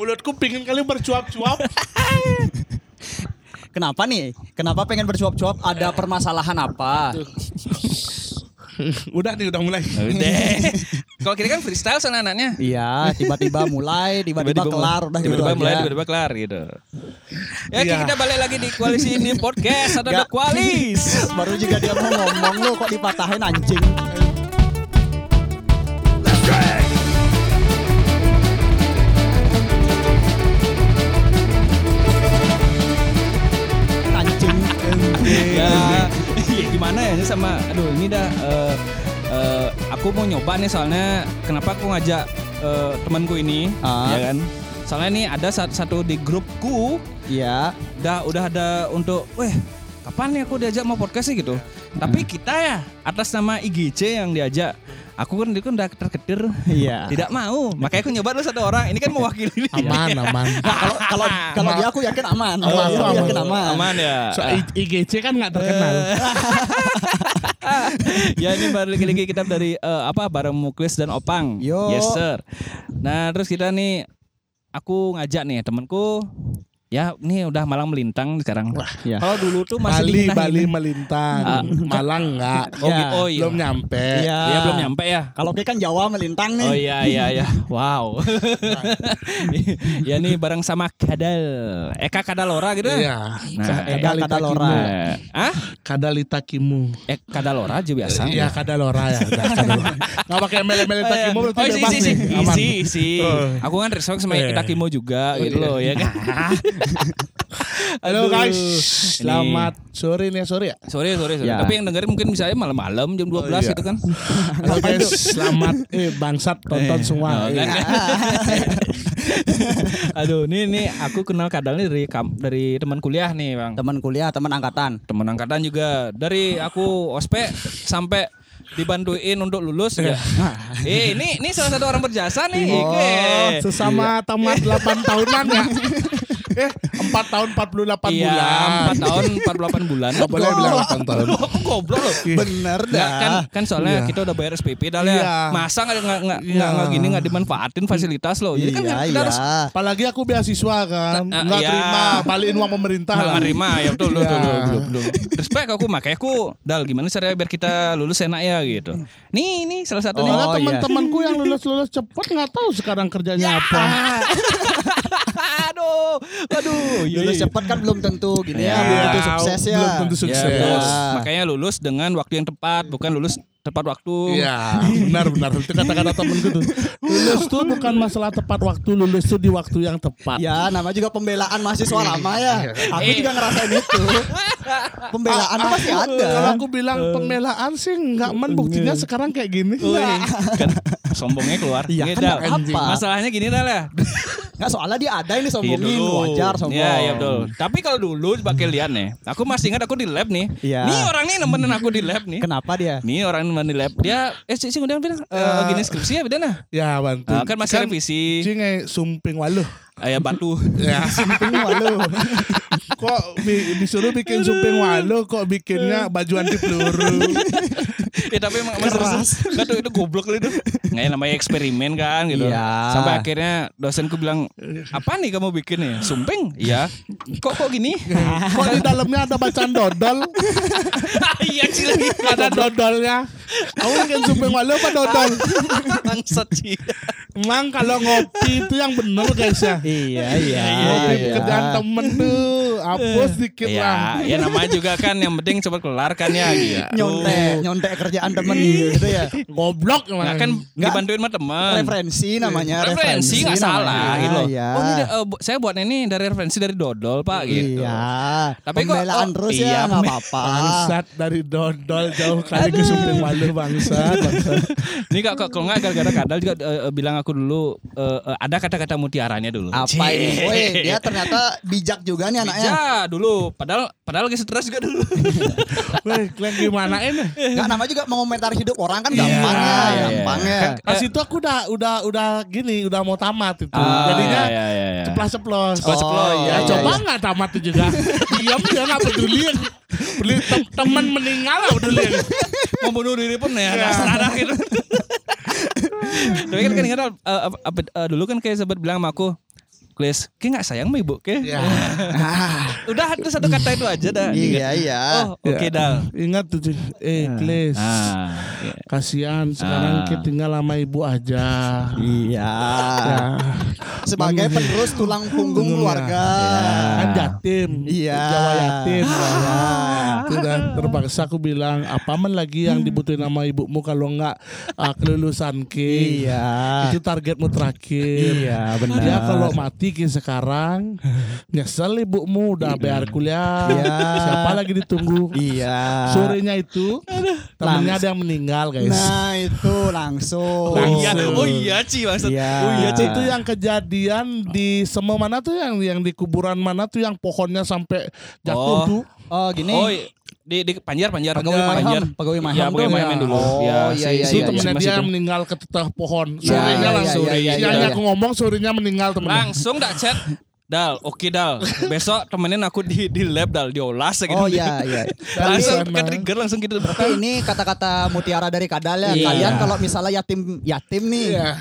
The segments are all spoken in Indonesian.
Mulutku pingin kali bercuap-cuap. Kenapa nih? Kenapa pengen bercuap-cuap? Ada permasalahan apa? udah nih, udah mulai. Udah. Kalau kita kan freestyle soalnya anaknya. Iya, tiba-tiba mulai, tiba-tiba kelar, udah gitu tiba-tiba aja. mulai tiba-tiba kelar gitu. Ya Iya. kita balik lagi di koalisi ini podcast ada Nggak. The Kualis. Baru juga dia mau ngomong lu kok dipatahin anjing. Anjing. Gimana ya ini sama aduh ini dah eh, eh, aku mau nyoba nih soalnya kenapa aku ngajak eh, temanku ini Ah. ya kan soalnya nih ada satu, satu di grupku Iya. udah udah ada untuk weh kapan nih aku diajak mau podcast sih gitu tapi kita ya atas nama IGC yang diajak aku kan itu kan udah terketir Iya. tidak mau makanya aku nyoba dulu satu orang ini kan mewakili Aman, aman. Nah, kalau kalau kalau dia aku yakin aman. Kalau dia aku yakin aman. aman ya So, IGC kan nggak terkenal. ya ini balik lagi kita dari eh, apa bareng Muklis dan Opang. Yo. Yes sir. Nah terus kita nih aku ngajak nih temanku. Ya ini udah Malang melintang sekarang. Iya. Kalau dulu tuh masih Bali, Bali melintang. Ah. Malang nggak. Oh, Ya. gitu. oh iya. Belum nyampe. Iya. Iya belum nyampe ya. Kalau dia kan Jawa melintang nih. Oh iya iya iya. Wow. ya nih bareng sama Kadal. Eka Kadalora gitu ya. Iya. Nah, Eka Kadalita Kadalora. Kimu. Eh, ah? Kadalita Kimu. Eh Kadalora aja biasa. Iya, Kadalora ya. udah, Kadalora. Nggak pakai mele-mele Takimu berarti Oh bebas nih. Isi isi. Oh. Aku kan respect sama Eh. kita Kimo juga gitu iya. loh ya kan. Halo Aduh. guys, Ini- selamat sore nih sore ya. Sorry sorry sorry. Ya. Tapi yang dengerin mungkin bisa aja malam-malam jam 12 Oh, iya. gitu kan. Halo guys, selamat eh bangsat tonton Eh, semua. oh, kan? Aduh, ini nih aku kenal Kadal nih dari kam- dari teman kuliah nih, Bang. Teman kuliah, teman angkatan. Teman angkatan juga dari aku ospek sampai dibantuin untuk lulus ya. eh, ini ini salah satu orang berjasa nih. Oh, Oke. sesama tamat 8 tahunan ya. Eh, 4 tahun 48 Iya, bulan. 4 tahun 48 bulan. Nggak boleh bilang 8 tahun. Aku goblok loh. Bener Nggak, kan dah. kan soalnya Iya. kita udah bayar SPP dah ya. Iya. Masa nggak nggak nggak Iya. nggak nggak gini nggak dimanfaatin fasilitas loh. Jadi kan Iya, kita iya. harus Apalagi aku beasiswa kan, Ah, nggak iya. terima balikin uang pemerintah nggak lah. nerima ya betul betul Iya. betul, betul, betul. Respect aku makanya aku dal gimana caranya biar kita lulus enak ya gitu. Nih nih salah satu nih. Oh, iya. teman-temanku yang lulus-lulus cepet nggak tahu sekarang kerjanya apa. aduh, aduh. iya, Lulus iya. cepat kan belum tentu gini ya, Iya. belum tentu sukses ya. Belum tentu Ya, sukses. Ya. Makanya lulus dengan waktu yang tepat, bukan lulus tepat waktu. Iya, benar benar. Itu kata-kata temenku tuh. Lulus tuh bukan masalah tepat waktu, lulus tuh di waktu yang tepat. Ya, nama juga pembelaan mahasiswa lama ya. Aku Eh. juga ngerasain itu. Pembelaan Ah, masih aku- ada. Kalau aku bilang pembelaan sih nggak men buktinya sekarang kayak gini. Kan sombongnya keluar. Iya, Iya, kan apa. Masalahnya gini Dal ya. Nggak soalnya dia ada yang Iya disombongin, dulu. wajar sombong. Iya, iya betul. Tapi kalau dulu pakai lihat nih, aku masih ingat aku di lab nih. Iya. Nih orang nih nemenin aku di lab nih. Kenapa dia? Nih orang di lab. Dia eh sih sih udah bilang eh, gini skripsi ya beda nah. Ya bantu. Ah, kan masih revisi. Cing eh, sumping waluh. Ayah batu. Ya. Sumping walu. kok bi- disuruh bikin sumping waluh kok bikinnya baju anti peluru. Ya tapi emang emang Keras. Kan tuh itu goblok lah itu. Nggak ya, namanya eksperimen kan gitu. Iya. Sampai akhirnya dosenku bilang, "Apa nih kamu bikin nih? Sumping?" Iya. Kok kok gini? kok di dalamnya ada bacaan dodol? Iya sih lagi. ada dodolnya. Kamu bikin sumping waluh apa dodol? Bangsat sih. Emang kalau ngopi itu yang bener guys ya. Iya, iya. Ngopi iya. pekerjaan temen tuh. Hapus dikit lah. Ya, ya namanya juga kan yang penting cepat kelar kan ya gitu. Nyontek, nyontek kerjaan temen gitu ya. Goblok Nah emang. kan Nggak. dibantuin sama teman. Referensi namanya, Referensi nggak salah gitu loh. Iya. Oh ini bu- saya buat ini dari referensi dari Dodol pak gitu. Iya. Tapi kok- Pembelaan oh, terus iya, ya nggak apa-apa. Bangsat dari dodol jauh kali ke sumping waluh bangsat. Ini kak kalau nggak gara-gara kadal juga eh, bilang aku dulu eh, eh, ada kata-kata mutiaranya dulu. Apa ini? Woi, dia ternyata bijak juga nih anaknya. Ya dulu, padahal padahal lagi stres juga dulu. Weh, kalian gimana ini? Enggak nama juga mengomentari hidup orang kan gampang ya, iya, gampang ya. Pas itu aku udah udah udah gini, udah mau tamat itu. Ah, Jadinya iya, iya, iya. ceplas-ceplos. Ceplos-ceplos, Oh, iya, ya, iya, coba iya. nggak tamat itu juga. Diam dia nggak peduli. Peduli tem- teman meninggal lah peduli. Mau bunuh diri pun ya nggak sadar gitu. Tapi kan kan ingat eh, apa- apa- eh, dulu kan kayak sempat bilang sama aku Klis, kayak nggak sayang sama ibu ke? Ya. Udah itu satu kata itu aja dah. Iya iya. Oh, oke dal. Ingat tuh, eh, Kles. Ah, iya. Kasihan sekarang Ah. kita tinggal sama ibu aja. Iya. Ya. Sebagai penerus tulang punggung keluarga. Kan jatim. Iya. Jawa yatim. Itu dan terpaksa aku bilang apa man lagi yang dibutuhin sama ibumu kalau enggak ah, kelulusan ki. Iya. Itu targetmu terakhir. Iya, benar. Ya kalau mati ki sekarang nyesel ibumu udah bayar kuliah. Iya. Siapa lagi ditunggu? Iya. Sorenya itu temennya ada yang meninggal guys. Nah itu langsung. Oh iya, Langsung. oh iya Ci maksud. Iya. Oh iya Ci. itu yang kejadian di semua mana tuh yang yang di kuburan mana tuh yang pohonnya sampai jatuh Oh. tuh. Oh gini. Oh di di Panjar Panjar Pegawai Panjar. Maham, pegawai Maham Ya, pegawai ya. Maham dulu. Oh, ya, iya, si- iya, si itu iya, temennya mas dia itu. meninggal ke teteh pohon. Iya, Sorenya iya, langsung. iya, iya, Siangnya iya. aku ngomong sorenya meninggal temennya. Langsung dak chat. Dal, oke Dal. Besok temenin aku di di lab Dal diolah gitu. Oh iya iya. langsung ke trigger langsung gitu. Berarti ini kata-kata mutiara dari Kadal ya. Iya. Kalian kalau misalnya yatim yatim nih Iya.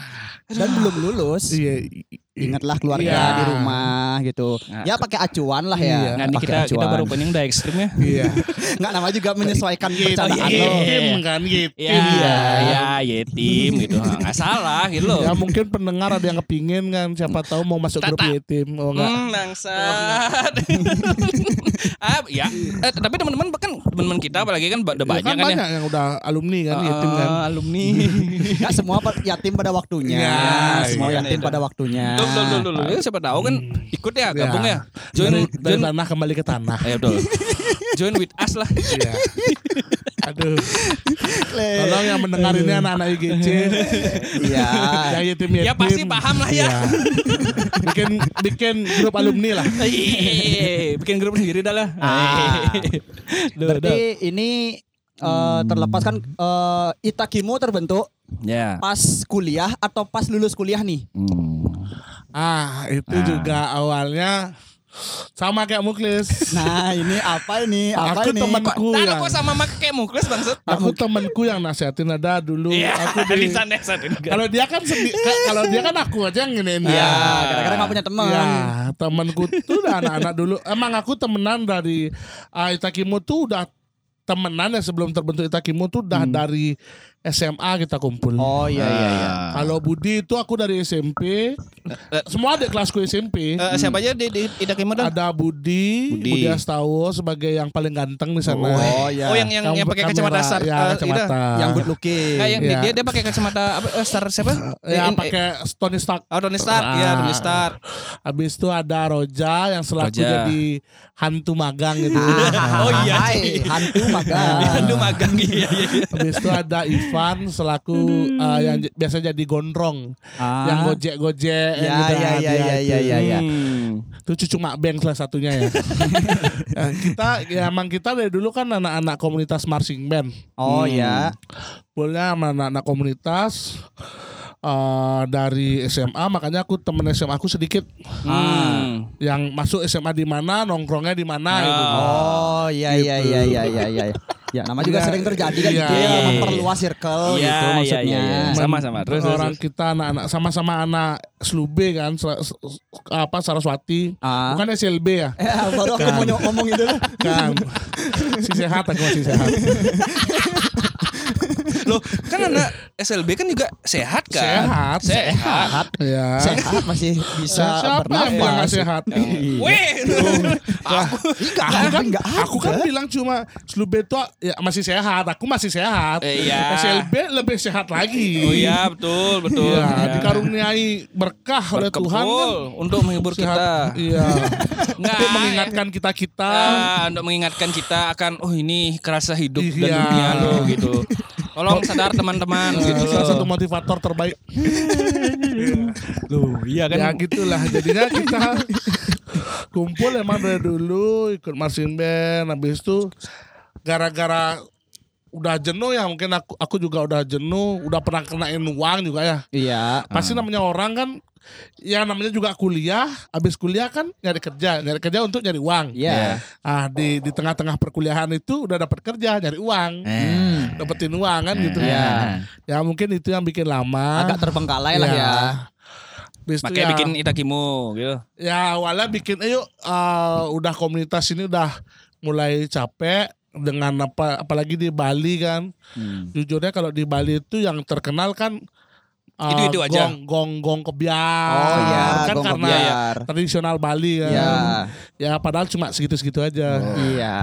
Dan belum lulus, Iya. ingatlah keluarga Iya. di rumah gitu. Nah, ya pakai acuan lah Iya. ya. Nah, ini Pakai kita kita acuan. baru opening udah ekstrim ya. Iya. Nggak nama juga menyesuaikan Gitu, iya. lo. Yetim kan yetim. Ya, ya, yetim gitu. Nggak salah gitu loh. Ya mungkin pendengar ada yang kepingin kan siapa tahu mau masuk grup Tata. yetim oh enggak. Hmm, bangsat. ah, ya. Eh, tapi teman-teman kan teman-teman kita apalagi kan udah Ya, banyak kan kan, banyak ya. yang udah alumni kan yetim kan. Ah, alumni. Nggak semua yatim pada waktunya. Ya, semua iya. yatim pada waktunya. Dul, dul, dul, dul. Ya, siapa tahu kan ikut ya, gabung ya. Join, dari, dari join. tanah kembali ke tanah. Eh, betul. Join with us lah. Iya. Aduh. Tolong yang mendengar ini anak-anak IGC. Iya. yang yetim. Ya pasti paham lah ya. Iya. bikin bikin grup alumni lah. Iya, bikin grup sendiri dah lah. Ah. Duh, duh. Berarti ini eh, terlepas kan eh, Itakimu terbentuk Ya. pas kuliah atau pas lulus kuliah nih? Ah, itu Ah. juga awalnya sama kayak Muklis. Nah ini apa ini? Apa Aku ini? temanku Nah, yang kok sama kayak muklis bangsat? aku temanku yang nasihatin ada dulu. Iya, Aku di di sana saat ini. kalau dia kan sendi, ka- kalau dia kan aku aja yang Ya, dia. kadang-kadang nggak punya teman. Ya, temanku tuh udah anak-anak dulu. Emang aku temenan dari ah, Itakimu tuh udah temenan ya sebelum terbentuk Itakimu tuh udah dari SMA kita kumpul. Oh iya iya iya. Kalau Budi itu aku dari SMP. Semua adik kelasku SMP. Eh, siapa aja di di Idakimu dah? Ada Budi, Budi. Budi Astawo sebagai yang paling ganteng di sana. Oh iya. Oh yang yang yang pakai kamera, kacamata star. Ya, kacamata. itu. yang good looking. Nah, yang Iya. dia dia pakai kacamata apa eh, star siapa? Ya, pakai Tony Stark. Oh, Tony Stark, Ah. ya Tony Stark. Habis itu ada Roja yang selaku Roja. jadi hantu magang gitu. Oh iya, Hai, hantu magang. Aduh magang iya iya. iya. Habis itu ada Ivan selaku uh, yang j- biasa jadi gondrong. Ah. Yang gojek-gojek Ya, gitu, ya, ya, ya, itu. ya, ya, ya. Hmm. Itu cucu Mak Beng salah satunya ya. Ya, kita ya emang kita dari dulu kan anak-anak komunitas marching band. Oh ya. Kumpulnya sama anak-anak komunitas eh, dari SMA makanya aku temen SMA aku sedikit Hmm. yang masuk SMA di mana nongkrongnya di mana Ah. gitu. Oh iya iya Gitu. iya iya iya iya. Ya nama juga Iya. sering terjadi kan Iya. gitu ya, Iya, iya, memperluas circle Iya, gitu iya, maksudnya. iya, iya. Sama-sama. Terus, terus, orang terus. kita anak-anak sama-sama anak Slube kan apa Saraswati Ah. bukan SLB ya Eh, baru aku mau ny- ngomong itu. kan si sehat aku masih sehat Loh, kan anak SLB kan juga sehat kan? Sehat. Sehat. ya Sehat masih bisa siapa yang bilang nggak bernafas. sehat Weh. aku, aku kan Nggak aku kan bilang cuma Slube itu ya, masih sehat aku masih sehat Eh, iya. SLB lebih sehat lagi Oh iya, betul, betul. Iya, Iya. dikaruniai berkah oleh Tuhan kan untuk menghibur sehat. kita. Iya. Nggak. Untuk mengingatkan kita kita. Ah, untuk mengingatkan kita akan oh ini kerasa hidup dan Iya. dunia lo gitu. Tolong sadar teman-teman gitu salah satu motivator terbaik. Loh, iya Ya gitulah. Jadinya kita kumpul emang dari dulu ikut marching band. Habis itu gara-gara udah jenuh ya mungkin aku aku juga udah jenuh, udah pernah kenain uang juga ya. Iya. Pasti namanya orang kan ya namanya juga kuliah, habis kuliah kan nyari kerja, nyari kerja untuk nyari uang. Iya. Ah di di tengah-tengah perkuliahan itu udah dapat kerja, nyari uang. Dapetin uang kan gitu. Iya. Ya mungkin itu yang bikin lama. Agak terbengkalai lah Ya. ya. Habis itu Makanya ya, bikin Itakimu gitu. ya awalnya bikin ayo eh, udah komunitas ini udah mulai capek dengan apa apalagi di Bali kan. Hmm. Jujurnya kalau di Bali itu yang terkenal kan eh, Itu-itu aja. Gong gong gong kebiar. Oh iya, kan gong karena kebiar. tradisional Bali kan. Iya. Ya padahal cuma segitu-segitu aja. Iya.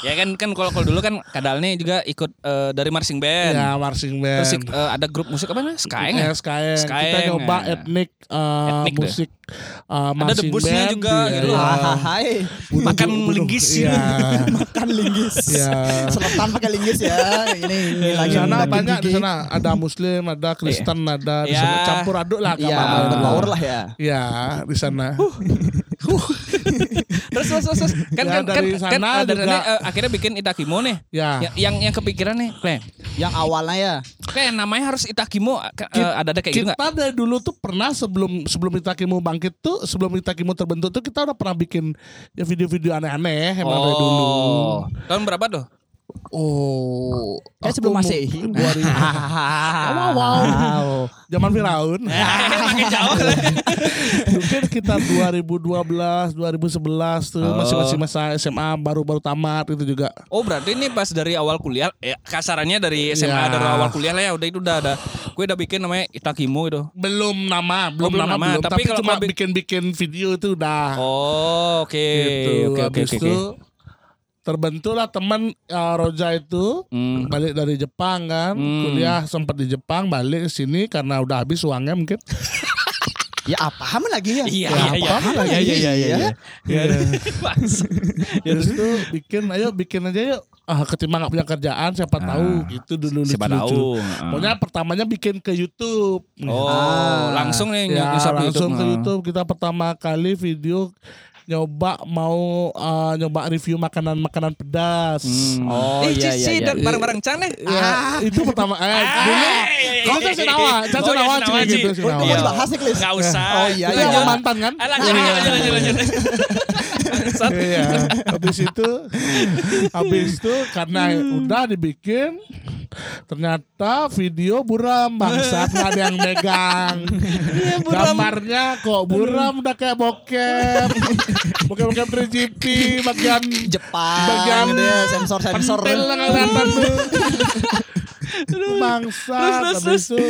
Ya kan kan kalau kalau dulu kan kadalnya juga ikut eh, dari marching band. Ya marching band. Terus eh, ada grup musik apa namanya? Skyeng ya? Skyeng. Kita nyoba ya. etnik, eh, Etnik deh. musik eh, Ada marching debusnya band juga di- gitu. ya. Ah, hai. Makan linggis. Iya. Makan linggis. Iya. Seletan pakai linggis ya. Ini ini Di lagi sana banyak di sana ada Muslim, ada Kristen, ada di Iya. sana campur aduk lah Iya, kamar. berbaur lah ya. Iya, di sana. Terus terus terus, terus. kan Ya, kan kan, dari kan, sana eh, dari sana, eh, akhirnya bikin Itakimu nih. Ya. Yang yang, yang kepikiran nih, Kle. Yang awalnya ya. Kayak namanya harus Itakimu eh, eh, ada ada kayak gitu kita nggak? dari dulu tuh pernah sebelum sebelum Itakimu bangkit tuh sebelum Itakimu terbentuk tuh kita udah pernah bikin ya video-video aneh-aneh emang dari dulu. Oh. Tahun berapa tuh? Oh, Kayak aku sebelum Masehi. 2000. wow, wow. Zaman Firaun. Makin jauh. Mungkin kita 2012, 2011 tuh Oh. masih masih masa SMA baru-baru tamat itu juga. Oh berarti ini pas dari awal kuliah, ya kasarannya dari SMA Ya. dari awal kuliah lah ya udah itu udah ada. Gue udah bikin namanya Itakimu itu. Belum nama, belum, belum nama, nama. belum. Tapi Tapi, kalau cuma bikin-bikin video itu udah. Oh oke gitu. oke oke oke. Terbentuklah teman uh, Roja itu Hmm. balik dari Jepang kan, Hmm. kuliah sempat di Jepang, balik ke sini karena udah habis uangnya mungkin. Ya apaan lagi ya? Iya Ya, iya iya. apa lagi? Iya iya iya iya. Iya. Bangsa. Terus itu bikin, ayo bikin aja yuk. Ah, ketimbang gak punya kerjaan, siapa tahu gitu dulu. Siapa lucu-lucu. tahu. Ah. Pokoknya pertamanya bikin ke YouTube. Oh, Ah. langsung nih ya langsung ke Ah. YouTube kita pertama kali video nyoba mau uh, nyoba review makanan-makanan pedas. Hmm. Oh, eh, iya, Cici iya, dan iya. barang-barang Chan nih. Ya, itu pertama eh dulu iya, Kau kan Senawa, Chan Oh, iya, Senawa Ci. gitu Oh, Mau Senawa. iya. dibahas nih, Klis? Nggak usah. Oh, iya, Itu iya. mantan kan? Ah, lanjut, lanjut, lanjut. Iya, habis itu habis itu karena udah dibikin ternyata video buram bangsat nggak ada yang megang. Gambarnya kok buram udah kayak bokep. Bokep bokep 3GP bagian Jepang Bagian gitu ya, sensor-sensor. pentil lah nggak kelihatan tuh. Bangsat Terus, terus, habis itu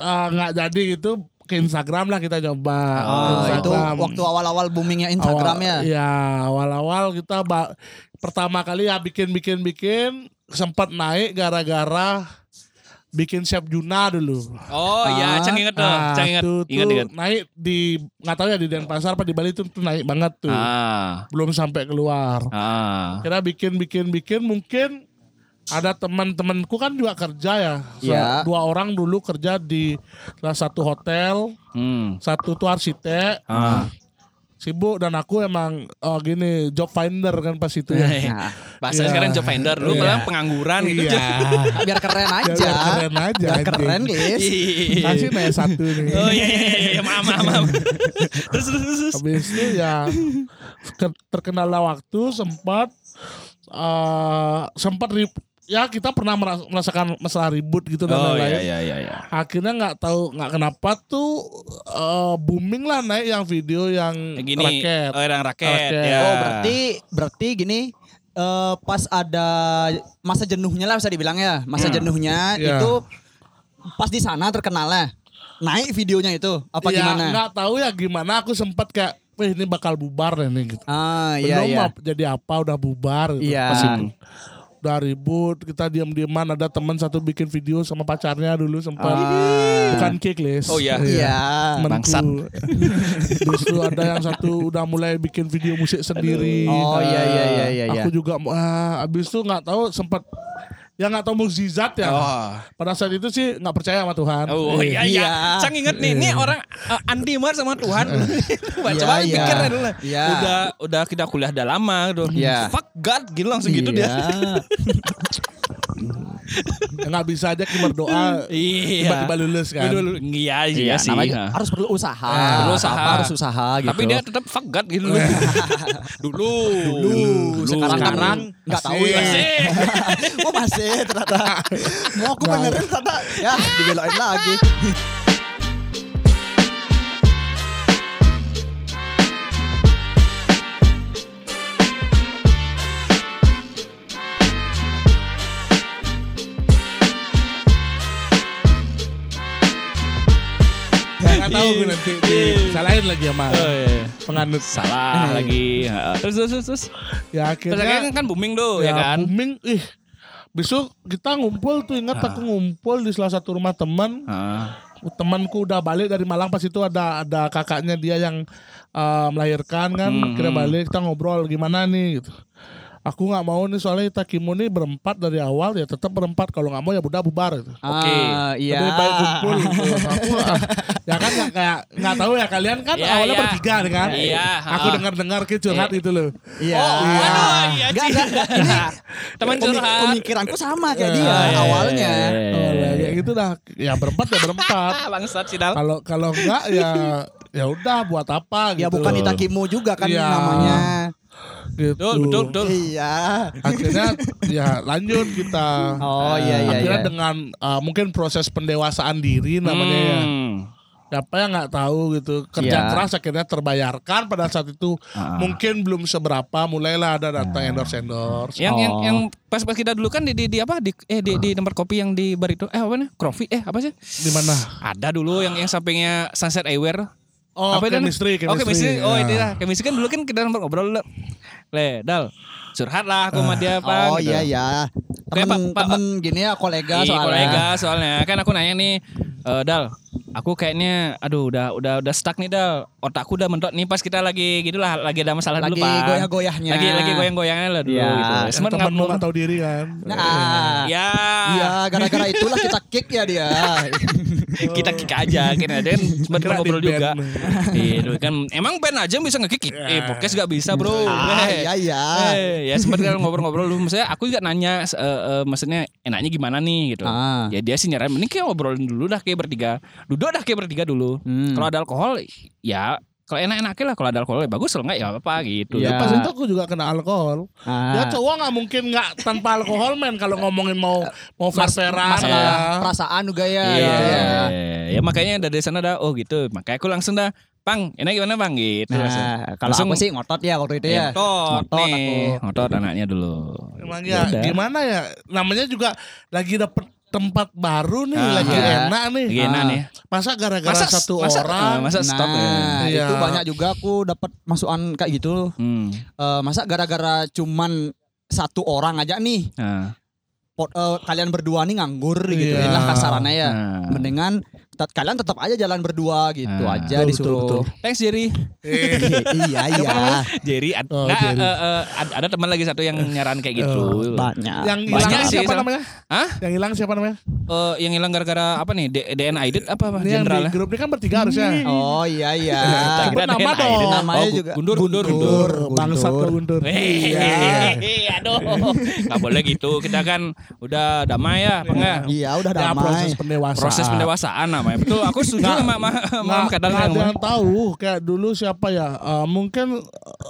ah, nggak jadi gitu ke Instagram lah kita coba Oh, itu waktu awal-awal boomingnya Instagram ya. Iya, awal-awal kita ba- pertama kali ya bikin-bikin-bikin sempat naik gara-gara bikin Chef Juna dulu. Oh iya, Ah. Cang inget tuh. Ah, Cang inget. tuh, Inget tuh inget. naik di nggak tahu ya di Denpasar apa di Bali tuh, tuh naik banget tuh. Ah. Belum sampai keluar. Ah. Kira bikin-bikin-bikin mungkin ada teman-temanku kan juga kerja ya. Iya. Dua orang dulu kerja di salah satu hotel, Hmm. satu tuh arsitek, Ah. sibuk dan aku emang oh gini job finder kan pas itu ya. Nah, Bahasa Iya. sekarang job finder dulu Iya. malah pengangguran gitu. Iya. biar keren aja. Biar keren aja, Biar anjing. keren. Iya. Kasih nih satu nih. Oh iya iya iya, iya. maaf maaf maaf. terus terus terus. Habis itu ya ke- terkenal waktu sempat eh sempat rib- ya kita pernah meras- merasakan masalah ribut gitu dan Oh lain-lain. iya iya iya iya. Akhirnya nggak tahu nggak kenapa tuh eh, booming lah naik yang video yang Gini, raket. oh yang raket, Raket. ya. Oh, berarti berarti gini eh, pas ada masa jenuhnya lah bisa dibilang ya. Masa Hmm. jenuhnya Iya. itu pas di sana terkenalnya. Naik videonya itu apa ya, gimana? nggak tahu ya gimana aku sempat kayak, wih ini bakal bubar nih gitu. Ah, iya belum iya. jadi apa udah bubar gitu Iya. pas itu udah ribut kita diam-diaman ada teman satu bikin video sama pacarnya dulu sempat bukan kick list Oh, iya. Iya. temanku. Bangsat. Terus tuh ada yang satu udah mulai bikin video musik sendiri Oh iya iya iya iya iya. aku juga ah, abis itu nggak tahu sempat ya nggak tahu mukjizat ya Oh. pada saat itu sih nggak percaya sama Tuhan Oh iya iya. Iya. Cang inget nih, ini orang uh, anti banget sama Tuhan. Coba Iya, coba iya. pikir ya dulu. Iya. Udah udah kita kuliah udah lama tuh. Iya. Fuck God gitu langsung gitu Iya. dia. Nggak bisa aja kita berdoa Iya. tiba-tiba lulus kan iya, iya, Iya, sih. namanya Ha. harus perlu usaha. Perlu usaha. Harus usaha gitu. Tapi dia tetap God gitu dulu. dulu. dulu, sekarang kan Sekarang nggak tahu masih. ya. Masih. oh masih ternyata. Mau aku benerin ternyata ya dibelokin lagi. Gue nanti disalahin lagi sama Oh, iya. penganut. Salah lagi. Terus terus terus. Ya Terus akhirnya akhirnya kan booming tuh ya, kan. booming. Ih, besok kita ngumpul tuh ingat aku ngumpul di salah satu rumah teman. Temanku udah balik dari Malang pas itu ada ada kakaknya dia yang eh, melahirkan kan. Hmm, Kira hmm. balik kita ngobrol gimana nih gitu. Aku nggak mau nih soalnya Itakimu nih berempat dari awal ya tetap berempat kalau nggak mau ya udah bubar gitu. Oke. Ah, iya. Lebih baik kumpul gitu. Aku, ah, ya kan nggak kayak nggak tahu ya kalian kan Iya, awalnya iya. bertiga kan. Iya, Aku ha. dengar-dengar ke curhat itu loh. Iya. Oh, aduh, iya enggak, enggak. Ini Teman curhat. Pemikiranku sama kayak dia Ah, iya, awalnya. iya, iya, Oh, iya. ya gitu dah. Ya berempat ya berempat. Ah, bangsat sih Dal. Kalau kalau enggak ya ya udah buat apa gitu. Ya bukan. Itakimu juga kan Iya. namanya. Gitu. Betul, betul, betul. Iya. Akhirnya ya lanjut kita. Oh iya iya Akhirnya iya. dengan uh, mungkin proses pendewasaan diri namanya ya. Hmm. Siapa yang nggak tahu gitu kerja Iya. keras akhirnya terbayarkan pada saat itu Ah. mungkin belum seberapa mulailah ada datang endorse endorse Yang yang Oh. yang pas pas kita dulu kan di di, di apa di eh di, di tempat kopi yang di bar itu eh apa nih Coffee eh apa sih di mana ada dulu yang yang sampingnya Sunset Eyewear oh apa itu? chemistry oh chemistry oh ya. itu lah chemistry kan dulu kan kita sempat ngobrol dulu le dal curhat lah aku sama dia apa Oh iya iya. Kayak Temen, Pak- Pak- temen gini ya kolega Iya, soalnya. kolega soalnya kan aku nanya nih eh, Dal aku kayaknya aduh udah udah udah stuck nih Dal otakku udah mentok nih pas kita lagi gitu lah lagi ada masalah Lagi dulu Pak goyah-goyahnya. lagi lagi goyang-goyangnya lah dulu Iya. gitu. Sempet temen lu nggak tahu diri kan Nah. ya Iya, gara-gara itulah kita kick ya dia. kita kick aja kan ada kan sempat ngobrol juga itu kan emang band aja bisa nge-kick eh podcast gak bisa bro Ah, Eh. iya iya. Eh, ya sempat kan ngobrol-ngobrol dulu maksudnya aku juga nanya eh, eh, maksudnya enaknya gimana nih gitu Ah. ya dia sih nyaranin mending kayak ngobrolin dulu dah kayak bertiga duduk dah kayak bertiga dulu Hmm. kalau ada alkohol ya kalau enak-enaknya lah kalau ada alkohol ya bagus kalau enggak ya apa gitu Iya. Ya, pas itu aku juga kena alkohol. Ah. Ya cowok nggak mungkin nggak tanpa alkohol men kalau ngomongin mau mau Mas- masalah ya. perasaan juga ya. Iya, gitu ya. ya makanya dari sana dah oh gitu makanya aku langsung dah Bang, enak gimana bang gitu langsung. Nah, kalau Langsung- aku sih ngotot ya waktu itu ya. Ngotot, Ngotot nih, aku. ngotot anaknya dulu. Emang Ya ya gimana ya? Namanya juga lagi dapet tempat baru nih, Ah. lagi Iya. enak nih. Lagi enak Ah. nih. Masa gara-gara Masa satu masa, orang eh, masa stop ya. Nah, Iya. itu banyak juga aku dapat masukan kayak gitu. Hmm. Eh, masa gara-gara cuman satu orang aja nih, Nah, pot- eh, kalian berdua nih nganggur gitu. Iya. Inilah kasarannya ya. Nah. Mendingan kalian tetap aja jalan berdua gitu Ah. aja Betul, disuruh. betul, Thanks Jerry. Eh, iya iya. Jerry ad- Oh, nah, Jerry. eh, eh, ad- ada teman lagi satu yang nyaran kayak gitu. Banyak. yang Banyak hilang sih, siapa sama. namanya? Hah? Yang hilang siapa namanya? Eh, yang hilang gara-gara apa nih? D- DNA Idit apa apa? Ini yang di grup ini kan bertiga harusnya. Oh iya iya. Nama dong. Namanya Oh, juga Gundur, Gundur, Gundur. Gundur. Bangsat kau Guntur. Hehehe, aduh, nggak boleh gitu. Kita kan udah damai ya, enggak? Iya udah damai. proses pendewasaan. Proses pendewasaan namanya. Betul, aku setuju sama nggak yang ada yang tahu. Kayak dulu siapa ya? Eh, mungkin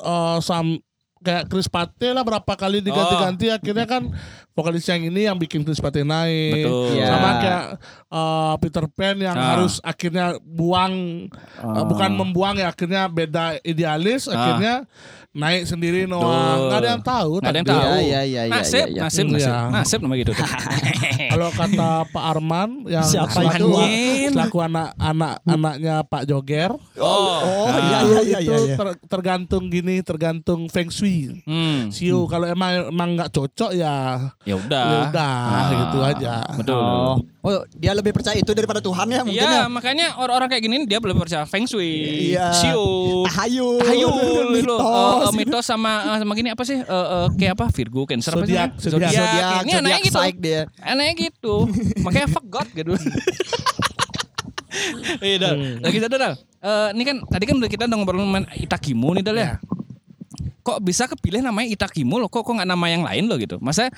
eh, sam kayak Chris Pate lah berapa kali diganti-ganti. Akhirnya kan vokalis yang ini yang bikin Chris Pate naik. Betul. Iya. sama kayak eh, Peter Pan yang Ah. harus akhirnya buang. Eh, bukan membuang ya akhirnya beda idealis. Ah. akhirnya naik sendiri Noah nggak ada yang tahu Nggak ada yang tahu. Iya, iya, iya, iya, nasib, iya. nasib, nasib, Iya. nasib nama gitu tuh. kalau kata Pak Arman yang Siapa selaku, itu? selaku anak anak anaknya Pak Joger Oh, Oh nah. iya itu, iya iya itu iya. ter- tergantung gini tergantung feng shui Hmm, Siu kalau emang emang nggak cocok ya ya udah. ya udah Ah, gitu aja Betul. Oh. oh, dia lebih percaya itu daripada Tuhan ya mungkin Iya, ya. makanya orang-orang kayak gini dia belum percaya feng shui, Iya. siu, Tahayul. Hayul, gitu. Mitos. Mitos sama eh, sama gini apa sih? Eh, eh, kayak apa? Virgo, Cancer apa sih? Zodiak, zodiak. Zodiak, Ini anaknya zodiak gitu. psych dia. Anaknya gitu. Makanya fuck God gitu. Iya, Dal. Lagi ada Dal. Eh, ini kan tadi kan udah kita udah ngobrol sama Itakimu nih Dal ya. Ya. Kok bisa kepilih namanya Itakimu loh? Kok kok nggak nama yang lain loh gitu? Masa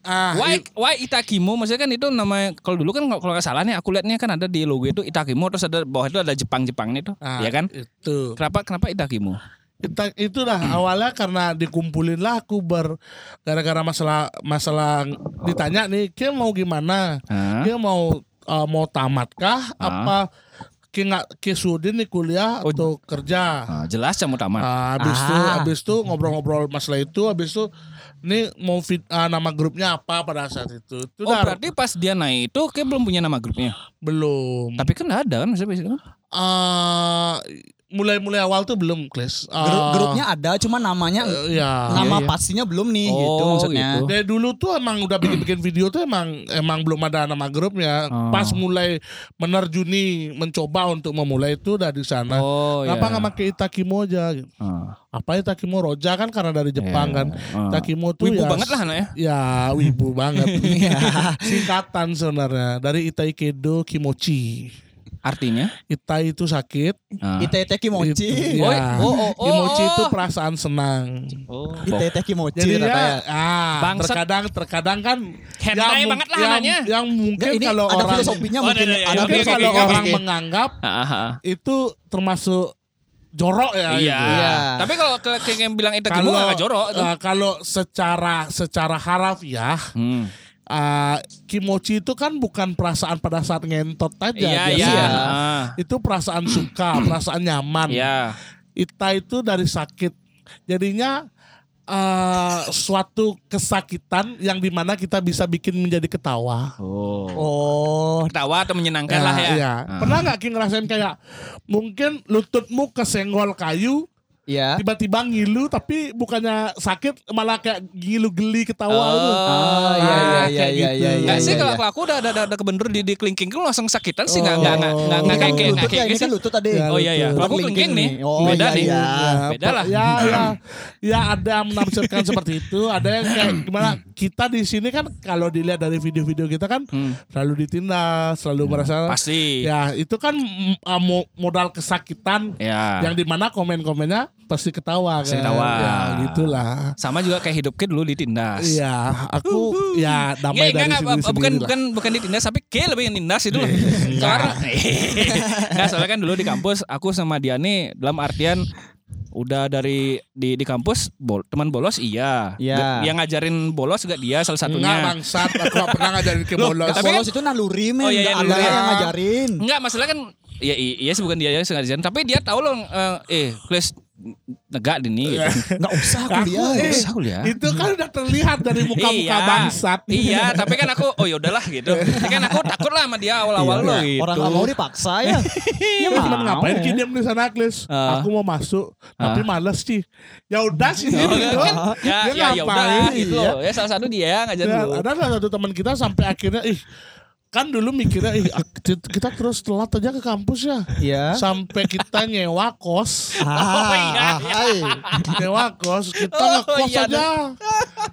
ah Why, i- why Itakimu? Maksudnya kan itu nama kalau dulu kan kalau nggak salah nih aku lihatnya kan ada di logo itu Itakimu terus ada bawah itu ada Jepang-Jepangnya itu, ah, ya kan? itu Kenapa kenapa Itakimu? Kita, itulah awalnya karena dikumpulin lah aku ber gara-gara masalah masalah ditanya nih Kim mau gimana Hah? dia mau eh, mau tamat kah Ah. apa Ki nggak Ki Sudin nih kuliah Oh. atau kerja. Nah, jelas kamu tamat. Nah, habis itu Ah. habis itu ngobrol-ngobrol masalah itu habis itu ini mau fit, ah, nama grupnya apa pada saat itu. Itu Oh udah berarti pas dia naik itu kayak belum punya nama grupnya. belum. Tapi kan ada kan biasanya kan? Ah, mulai-mulai awal tuh belum, Kles. Ah, Grup, grupnya ada, cuma namanya eh, ya. nama iya, iya. pastinya belum nih gitu Oh, maksudnya. gitu. Dari dulu tuh emang udah bikin-bikin video tuh emang emang belum ada nama grupnya. Oh. Pas mulai menerjuni mencoba untuk memulai itu dari sana. Oh Kenapa iya. nggak pakai Itakimo aja? gitu? Ah. Apa Itakimo Roja kan karena dari Jepang Iya. kan. Ah. Itakimo tuh Wibu ya, banget lah anaknya. Ya wibu banget. Singkatan sebenarnya dari Itai Kedo Kimochi. Artinya? Itai itu sakit. Ah. Kimochi. Itu, Oh, ya. oh, oh, oh, Kimochi itu oh. perasaan senang. Oh. Itete kimochi Jadi ya. ya, ah, Bangsat. terkadang terkadang kan Hentai mung- banget lah yang, anaknya. yang mungkin Enggak, ini kalau ada orang filosofinya Oh, mungkin ada, ada, ada mungkin oke, kalau orang oke. menganggap Ah, ah, ah. itu termasuk jorok ya. Iya. gitu. Iya. Tapi kalau ke- kayak yang bilang itu Kalau nggak jorok itu. eh, kalau secara secara harafiah Hmm. Eh, kimochi itu kan bukan perasaan pada saat ngentot aja Iya, iya. biasanya. Ah. Itu perasaan suka, perasaan nyaman. Iya. Ita itu dari sakit. Jadinya eh, suatu kesakitan yang di mana kita bisa bikin menjadi ketawa. Oh. Oh, Ketawa atau menyenangkan lah ya. iya. Ah. Pernah nggak Ki ngerasain kayak mungkin lututmu kesenggol kayu, ya. tiba-tiba ngilu tapi bukannya sakit malah kayak ngilu geli ketawa Oh, itu. Ah, iya, iya, iya, iya, iya, Enggak iya, sih iya. kalau kalau aku udah ada ada, kebentur di di kelingking lu langsung sakitan sih enggak Oh. enggak enggak enggak kayak kayak lutut kayak ya, ini gitu kan lutut tadi. Oh iya iya. aku Kelingking nih. Oh, beda iya, nih. iya. Beda lah. Ya, ya, ya ada yang menafsirkan seperti itu. Ada yang kayak gimana? Kita di sini kan kalau dilihat dari video-video kita kan Hmm. selalu ditindas, selalu merasa Pasti. ya itu kan mm, uh, mo- modal kesakitan Ya. yang di mana komen-komennya pasti ketawa Pasti kan. ketawa. Ya gitulah. Sama juga kayak hidupnya dulu ditindas. Iya, aku ya damai Nggak, dari nggak, sendiri bukan sendiri bukan bukan ditindas tapi kayak lebih yang nindas itu loh. Karena nggak soalnya kan dulu di kampus aku sama dia nih dalam artian udah dari di di kampus bol, teman bolos iya. Iya. Yang ngajarin bolos juga dia salah Enggak satunya. bangsat, aku gak pernah ngajarin ke bolos. tapi kan- Bolos itu naluri men, Oh, iya, iya, ada naluri. yang ngajarin. Enggak, masalah kan ya iya sih bukan dia yang ngajarin tapi dia tahu loh eh, eh Kles negak ini gitu. Enggak usah Aku, kuliah. eh, Nggak usah kuliah. Itu kan udah terlihat dari muka-muka bangsat. Iya, tapi kan aku oh ya udahlah gitu. Tapi kan aku takut lah sama dia awal-awal loh gitu. Orang nggak mau dipaksa ya. ya mau. ngapain Ki diam di sana Klis? Ah. Aku mau masuk, tapi males sih. Ya udah sih. Oh, gitu. kan, ya, ya, ya udah ngapain? gitu Iya. loh. Ya salah satu dia ngajarin Ya, dulu. ada salah satu teman kita sampai akhirnya ih kan dulu mikirnya ih kita terus telat aja ke kampus ya. Iya. Sampai kita nyewa kos. Ah, Oh, iya, hai. nyewa kos, kita Oh, ngekos iya, aja.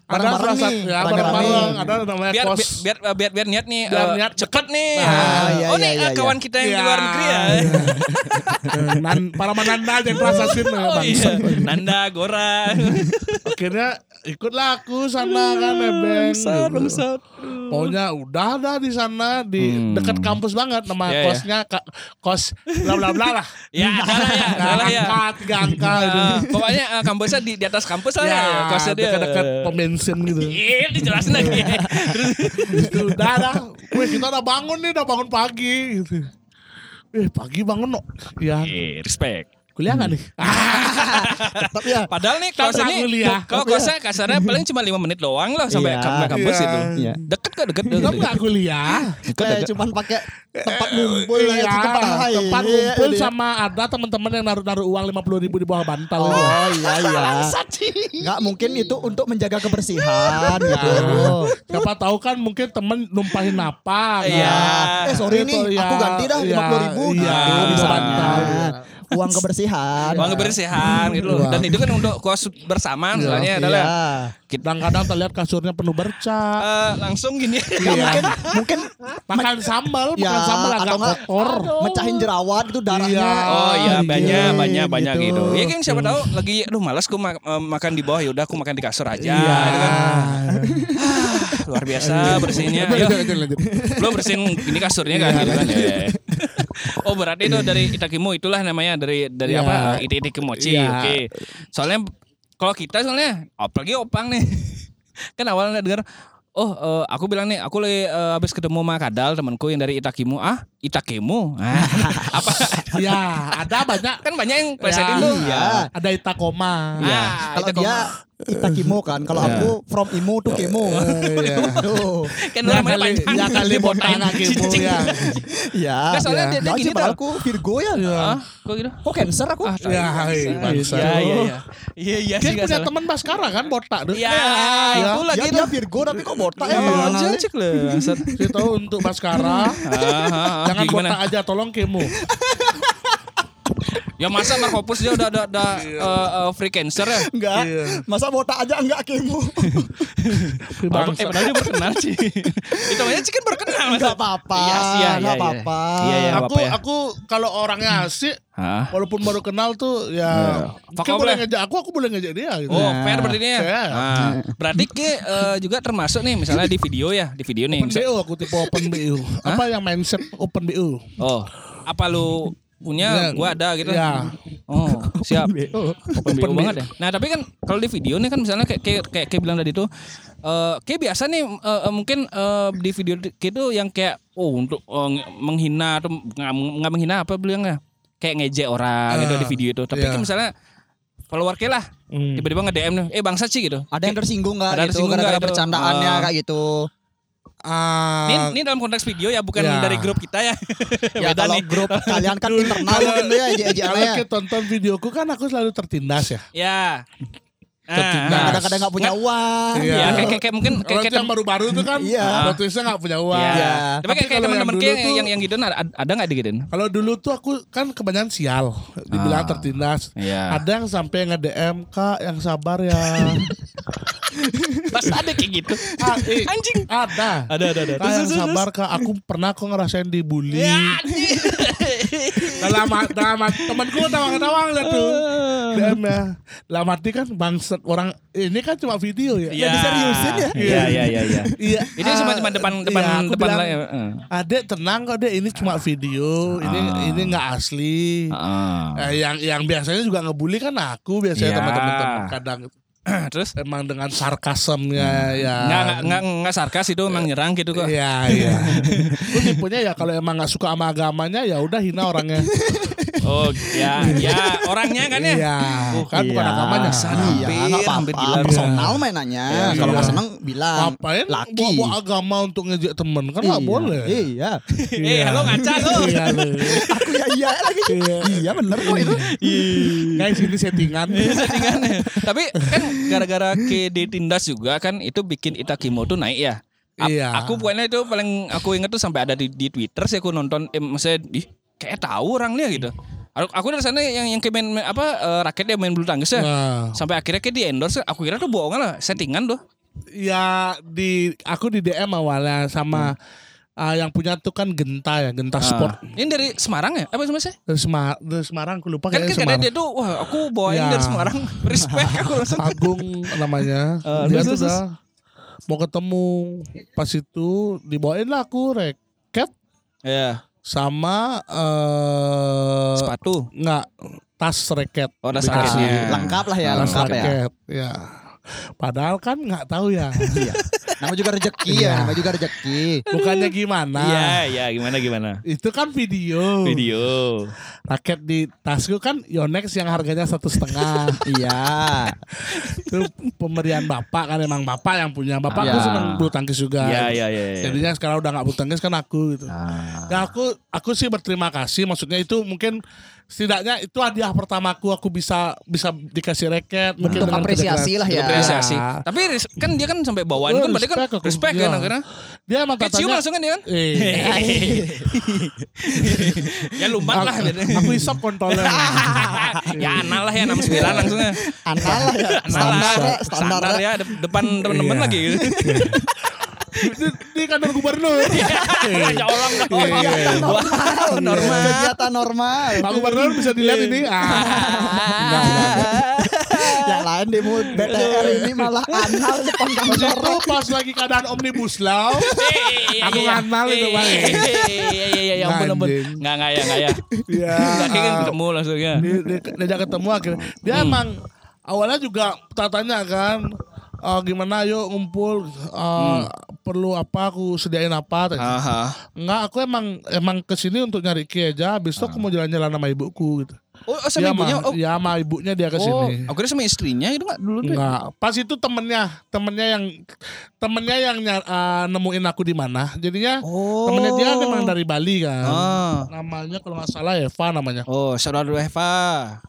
Ada nih, ya bareng-bareng. bareng-bareng, ada namanya Biar, kos. biar biar biar biar niat nih Biar eh, niat cepet nih. Ah, Ah, iya, oh iya, nih iya, eh, kawan kita yang di luar negeri ya. Eh, Nan, para mananda yang rasasin ya, Oh iya. Nanda, Gora. Akhirnya ikutlah aku sana kan nebeng. Bangsat, gitu. bangsat. Pokoknya udah ada di sana di Hmm. dekat kampus banget nama Iya, iya. kosnya ka- kos bla bla bla lah. Ya, ada lah ya, ada lah ya. angka tiga angka itu. Ah, pokoknya eh, kampusnya di, di atas kampus lah ya, Ya, kosnya dia. dekat-dekat pom bensin gitu. Iya, dijelasin lagi. Terus Gitu, udah ada. Wih, kita udah bangun nih, udah bangun pagi gitu. Eh, pagi bangun no. Ya, eh, respect. Kuliah nggak nih? Tetap ya. Padahal nih Tetap kos ini kuliah. kalau kosnya kasarnya paling cuma 5 menit doang lah sampai Iya. sampai kampus Iya. itu. Iya. Deket kok deket. Kamu deket. nggak kuliah? Kayak cuman pakai tempat ngumpul lah Iya, itu tempat lain. tempat Iya, ngumpul iya. sama ada teman-teman yang naruh-naruh uang lima puluh ribu di bawah bantal. Oh iya iya. Enggak mungkin itu untuk menjaga kebersihan gitu. Siapa tahu kan mungkin temen numpahin apa. kan. Iya. Eh sorry nih, Gitu, aku ya, ganti dah iya, 50 ribu. Iya, Gitu, di misalnya. bantal. Uang kebersihan. Uang kebersihan gitu loh. Iya. Dan itu kan untuk kos bersama misalnya adalah Iya. Kadang-kadang terlihat kasurnya penuh bercak. eh, langsung gini. Ya, mungkin mungkin Makan sambal, ya makan sambal atau agak kotor. mecahin jerawat itu darahnya. Iya. Oh iya Iya, banyak banyak banyak gitu. gitu. Ya kan siapa tahu lagi aduh malas aku ma- eh, makan di bawah ya udah aku makan di kasur aja Iya. gitu kan. Luar biasa bersihnya. Lo bersihin ini kasurnya kan gitu kan. Ya. Oh berarti itu dari Itakimu itulah namanya dari dari Iya. apa? Iti Iti Kimochi. Iya. Oke. Soalnya kalau kita soalnya apalagi opang nih. kan awalnya dengar oh eh, aku bilang nih aku lagi eh, habis ketemu sama Kadal temanku yang dari Itakimu ah Itakemu ah, apa ya, ada banyak. kan banyak yang plesetin Ya, tuh iya. Ada Itakoma. Iya. Ah, kalau Itakoma. dia Itakimo kan, kalau aku from Imo to Kemo. Iya. Tuh. kan Ya namanya panjang ya kali botak anak ibu ya. Ya. Soalnya ya. dia- dia gini, Dal. aku Virgo ya. ah kok gitu Kok cancer aku? ah Ya, iya iya iya iya iya Dia punya teman Baskara kan botak tuh. ya Ya. itu lagi Ya, tuh dia Virgo tapi kok botak ya. Jancik lah. Saya tahu untuk Baskara Ah, ah, ah, jangan botak aja tolong kemo. Ya masa Markopus dia udah udah, udah eh, eh, free cancer ya? Enggak. Iya. Masa botak aja enggak Kemo? Si Eh padahal dia berkenal sih. Itu aja sih kan berkenal. Enggak apa-apa. Iya sih, ya, Enggak iya, iya. apa-apa. Iya, iya. aku apa ya? aku kalau orangnya asik Hah? walaupun baru kenal tuh ya mungkin off boleh lah. ngejak aku aku boleh ngejak dia gitu. Oh, fair berarti ini ya. Fair. Nah, berarti ke eh, juga termasuk nih misalnya di video ya, di video nih. Open BO aku tipe open BO. Apa yang mindset open BO? Oh, apa lu punya, Ya, gua ada gitu. ya. Oh, siap. Open BO banget ya. Nah, tapi kan kalau di video nih kan misalnya kayak kayak kayak, kayak bilang tadi tuh eh kayak biasa nih eh, mungkin eh, di video itu yang kayak oh untuk nge- menghina atau nggak nggak menghina apa bilangnya kayak ngejek orang gitu Ah, di video itu. Tapi iya. kan misalnya follower lah Hmm. tiba-tiba nge-DM nih, eh bangsat sih gitu. Ada yang tersinggung yang gitu tersinggung gara-gara nggak itu? bercandaannya Ah. kayak gitu. Ah, Ini, ini dalam konteks video ya, bukan Ya. dari grup kita ya. Ya Beda kalau nih. grup kalian kan internal mungkin ya ejek-ejekannya kalau ya. kita tonton videoku kan aku selalu tertindas ya. Ya. Tertindas. Ah. Kadang-kadang nggak punya uang. Iya. Ya, kayak, kayak, kayak mungkin kayak, kayak yang baru-baru tuh kan, Iya. plot twistnya nggak punya uang. Ya. Iya. Tapi Tapi kayak, teman-teman yang kayak dulu yang, tuh- yang yang gitu ada ada nggak digituin? Kalau dulu tuh aku kan kebanyakan sial, dibilang Ah. tertindas. Iya. Ada yang sampai nge-DM kak yang sabar ya. Pas ada kayak gitu. Ah, eh, Anjing. Ada. Ada ada ada. Kak yang sabar kak, aku pernah kok ngerasain dibully. Ya, dalam dalam hati, temanku tawa-tawa ngeliat tuh. DM ya. Dalam hati kan bangset orang ini kan cuma video ya. Iya. diseriusin ya? Iya iya iya iya. Iya. Ini cuma cuma depan depan Iya, aku depan bilang, lah ya. Eh. Adek tenang kok dek ini cuma video. Ini Ah. ini nggak asli. Ah. Eh, yang yang biasanya juga ngebully kan aku biasanya Iya. teman-teman teman kadang Terus emang dengan sarkasemnya ya. nggak nggak nggak sarkas itu emang nyerang gitu kok. Iya iya. Gue tipenya ya kalau emang nggak suka sama agamanya ya udah hina orangnya. Oh ya ya orangnya kan ya. Iya. Kan bukan Iya. agamanya. Iya. Iya, Hampir, nggak hampir apa-apa. gila. Personal mainannya. Iya, Kalau iya. nggak seneng bilang. Ngapain Laki. bawa agama untuk ngejek temen kan nggak Iya. boleh. Iya. Eh halo ngaca lo. Iya lu. Aku ya iya lagi. Iya bener kok itu. Guys ini settingan. settingannya. Tapi kan gara-gara ke ditindas juga kan itu bikin Itakimo tuh naik ya. A- Iya. Aku pokoknya itu paling aku inget tuh sampai ada di, di Twitter sih aku nonton eh, maksudnya ih, kayak tahu orangnya gitu. Aku, aku dari sana yang yang main, main apa eh, raket dia main bulu tangkis ya. Nah, Sampai akhirnya kayak di endorse aku kira tuh bohongan lah settingan tuh. ya di aku di DM awalnya sama ah, yang punya tuh kan Genta ya, Genta Sport. Ah. Ini dari Semarang ya? Apa namanya sih? Dari, Semar dari Semarang aku lupa Kan kayaknya kan Semarang. dia tuh wah aku bawain Ya. dari Semarang. Respect aku langsung. Agung namanya. Ah, dia terus, tuh udah mau ketemu pas itu dibawain lah aku reket Iya. Sama eh Sepatu. nggak tas reket. Oh, tas raketnya. Lengkap lah ya, Tas lengkap ya. raket, ya. Padahal kan nggak tahu ya. Nama juga rezeki ya, Iya. nama juga rezeki. Bukannya gimana. Iya, iya gimana gimana. Itu kan video. Video. Raket di tasku kan Yonex yang harganya satu setengah. Iya. itu pemberian bapak kan emang bapak yang punya. Bapak aku Iya. senang bulu tangkis juga. Iya, iya, iya. iya. Jadinya sekarang udah nggak bulu tangkis kan aku gitu. Ah. Ya aku aku sih berterima kasih. Maksudnya itu mungkin setidaknya itu hadiah pertamaku aku bisa bisa dikasih raket. Mungkin apresiasi lah ya. apresiasi. Ya. Tapi kan dia kan sampai bawaan kan berarti kan respect aku. respect kan Iya. akhirnya. Dia emang katanya. langsung kan dia kan? Ya lumbat lah. aku, isap kontolnya. ya anal lah ya 69 langsungnya. Anal lah ya. Anal Standar lah. ya, standar Standar ya. ya de- depan temen-temen Iya. lagi gitu. Di, di kantor gubernur. Ya Allah dong. Iya. Wah, normal. Kegiatan normal. Pak gubernur bisa dilihat ini. Ah. Enggak, enggak, enggak. Yang lain di BTR ini malah anal depan Pas kantor. itu pas lagi keadaan omnibus law. Aku nganal itu, Bang. Iya iya iya iya ampun ampun. Anjing. Enggak enggak ya enggak ya. Ya. Enggak kayak ketemu langsungnya. Di, di, diajak ketemu akhirnya. Dia emang awalnya juga tatanya kan. Eh, gimana yuk ngumpul eh, perlu apa aku sediain apa. tadi. Aha. Enggak, aku emang emang ke sini untuk nyari Ki aja. Habis itu aku mau jalan-jalan sama ibuku gitu. Oh, oh, sama Dia ibunya. Oh, ya sama ibunya dia oh, ke sini. aku kira sama istrinya itu enggak dulu tuh. Enggak, pas itu temennya, temennya yang temennya yang ny- uh, nemuin aku di mana. Jadinya Oh. temennya dia memang dari Bali kan. Ah. Namanya kalau nggak salah Eva namanya. Oh, saudara Eva.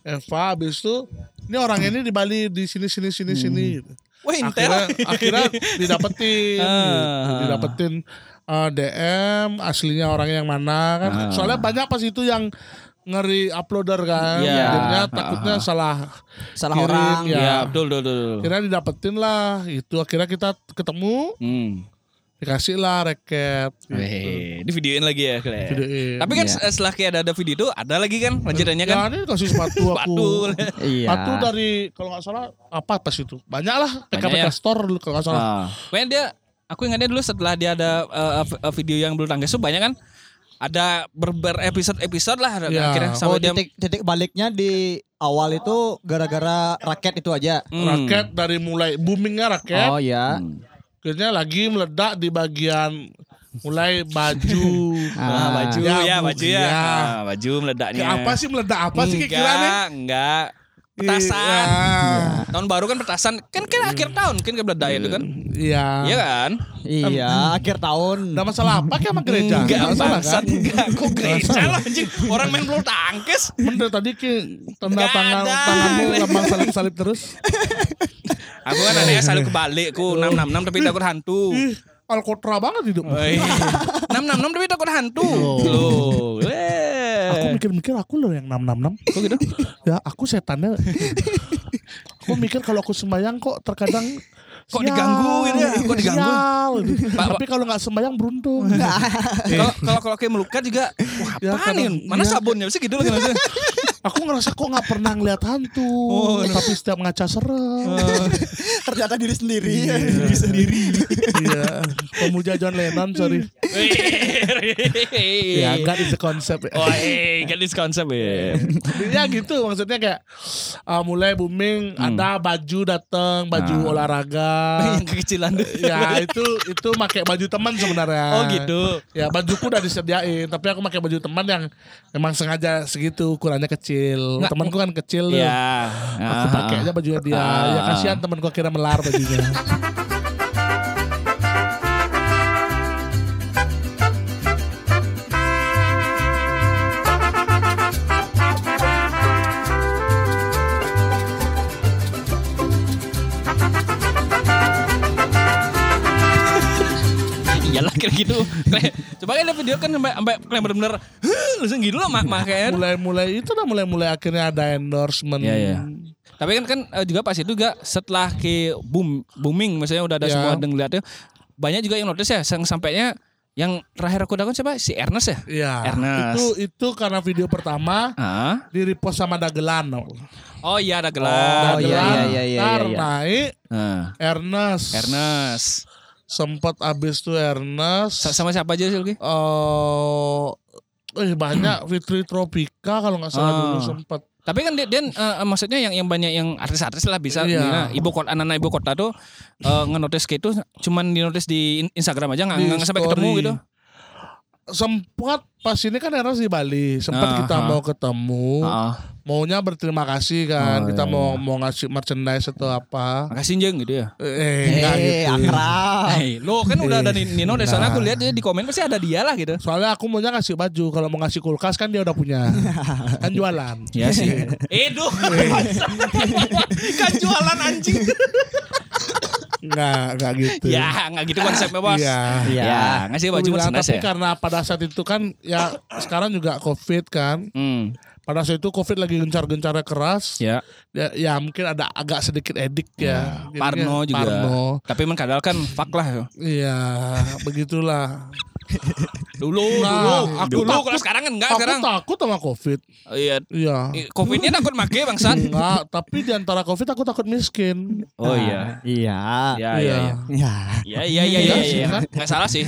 Eva habis itu ini orang ini di Bali di sini sini sini sini. gitu. Wah, intel. Akhirnya akhirnya didapetin, gitu. didapetin uh, DM aslinya orangnya yang mana kan. Ah. Soalnya banyak pas itu yang ngeri uploader kan. Iya. Jadinya Ah, takutnya ah. salah Salah kirim, orang. ya. Ya, betul, betul, betul. Akhirnya didapetin lah. Itu akhirnya kita ketemu, Hmm. Dikasih lah reket. Gitu. Weh, di videoin lagi ya, Kle. Videoin. Tapi kan Iya. setelah kayak ada, ada video itu ada lagi kan lanjutannya kan? Ya ini kasih sepatu aku. Sepatu. Iya. Sepatu dari kalau nggak salah apa pas itu? Banyak lah PK ya? Store dulu kalau nggak salah. Ah. Pokoknya dia aku ingatnya dulu setelah dia ada uh, uh, video yang bulu tangkis itu banyak kan ada ber, episode episode lah Ya. akhirnya Oh, sampai dia titik, titik baliknya di awal itu gara-gara raket itu aja. Hmm. Raket dari mulai boomingnya raket, Oh ya. Akhirnya lagi meledak di bagian mulai baju. Ah, baju Ya, ya, bu- baju ya. ya. Ah, baju meledaknya. Apa sih meledak apa sih kira-kiranya? enggak. Petasan. Iya. Tahun baru kan petasan. Kan kan akhir tahun kan meledak itu kan. Iya. Iya kan? Iya, akhir tahun. Ada masalah apa kayak sama gereja? Enggak Nggak masalah kan? enggak. Kok gereja lah anjing. Orang main bulu tangkis. Bener tadi ki tanda tangan ada. tanganmu lambang salib salib terus. Aku kan adanya selalu kebalik ku 666 tapi takut hantu. Alkotra banget hidup. Woi. 666 tapi takut hantu. Oh. Loh. Aku mikir-mikir aku loh yang 666. Kok gitu? Ya aku setannya. aku mikir kalau aku sembayang kok terkadang Kok sial, diganggu gitu ya? Kok diganggu? sial, Tapi kalau nggak sembayang beruntung. Kalau kalau kayak melukat juga wah Ya, apa karena- nih? Mana iya. sabunnya sih gitu loh aku ngerasa kok nggak pernah ngeliat hantu. Oh, tapi setiap ngaca serem. Ternyata diri sendiri. Diri sendiri. Iya. Pemuja John Lennon, sorry. Ya, enggak itu konsep. ya. Oh, eh, kan this konsep ya. ya gitu maksudnya kayak uh, mulai booming ada baju datang baju Hmm. Ah. olahraga Yang kekecilan ya itu itu pakai baju teman sebenarnya Oh gitu. ya bajuku udah disediain tapi aku pakai baju teman yang memang sengaja segitu ukurannya kecil Nggak- temanku kan kecil. Ya. aku pakai aja bajunya dia ya Ah. kasihan temanku akhirnya melar bajunya gitu. Coba kan video kan sampai sampai kayak bener-bener "Huh," langsung gitu loh mak makanya. mulai-mulai itu udah mulai-mulai akhirnya ada endorsement Iya, iya. Tapi kan kan eh, juga pas itu juga setelah ke boom booming maksudnya udah ada Ya. semua yang ngeliatnya banyak juga yang notice ya yang sampainya yang terakhir aku dapat siapa si Ernest ya? Iya, Ernest. itu itu karena video pertama Ah. di repost sama Dagelan. Oh iya ada gelar. Oh, iya, Dagelan, iya, iya, iya. naik Ah. Ernest. Ernest. Sempat abis tuh Ernest. Sa- Sama siapa aja sih Lagi? eh eh banyak Fitri Tropika kalau nggak salah Ah. dulu sempat. Tapi kan dia, dia eh, maksudnya yang yang banyak yang artis-artis lah bisa Iya. Nah, ibu kota anak-anak ibu kota tuh eh, ngenotis kayak itu cuman dinotis di in- Instagram aja nggak sampai ketemu gitu. Sempat pas ini kan Ernest di Bali, sempat Ah, kita ah. mau ketemu, Heeh. maunya berterima kasih kan, Oh, kita iya, mau mau ngasih merchandise atau apa. Makasih Jeng gitu ya. Eh, enggak Eh, gitu. akrab. Eh, lo kan udah ada Ni- Nino dari sana aku Nah. lihat dia di komen pasti ada dia lah gitu. Soalnya aku maunya ngasih baju, kalau mau ngasih kulkas kan dia udah punya. kan jualan. Ya sih. Edo. kan jualan anjing. Enggak, enggak gitu. ya, nggak gitu konsepnya, Bos. Iya. Iya. Ya, ngasih baju Aku bilang, tapi ya. karena pada saat itu kan ya sekarang juga covid kan Hmm. pada saat itu covid lagi gencar-gencarnya keras Ya, ya, ya mungkin ada agak sedikit edik ya Jadinya Parno juga. Parno Tapi emang kadang kan fuck lah. iya begitulah Dulu, Nah, dulu, aku dulu takut- kalau sekarang kan enggak aku sekarang. takut sama covid Oh, Iya. iya Covidnya takut make bangsat. enggak tapi di antara covid aku takut miskin Oh iya. Iya. Iya, iya, iya. Iya. Iya, iya, iya, Iya iya, sih, iya. kan? Nggak salah sih.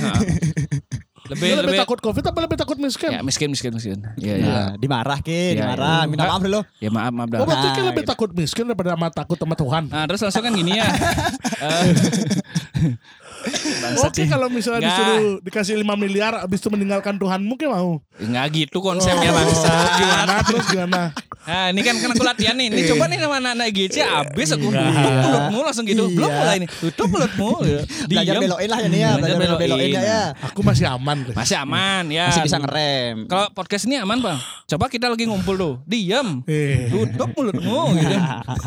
Lebih, lebih lebih. takut covid apa lebih takut miskin Ya, miskin, miskin, miskin. Iya, iya. Ya, dimarah ke, Iya, dimarah. iya. Minta maaf dulu. Ya maaf, maaf dah. Oh berarti Nah, lebih gitu. takut miskin daripada sama takut sama Tuhan Nah, terus langsung kan gini ya. Oke kalau misalnya Nggak. disuruh dikasih 5 miliar abis itu meninggalkan Tuhanmu kayak mau. Enggak gitu konsepnya Oh, bangsa. Gimana terus gimana? Nah, ini kan kan aku latihan nih. Ini coba nih sama anak-anak GC abis aku Iya. tutup mulutmu langsung gitu. Belum Iya. mulai nih. Tutup mulutmu. Belajar Diam. belokin lah ya nih ya. Belajar Belajar belokin belokin. ya ya. Aku masih aman. Masih aman ya. Masih bisa ngerem. Kalau podcast ini aman bang. Coba kita lagi ngumpul tuh. Diam. Eh. Tutup mulutmu gitu.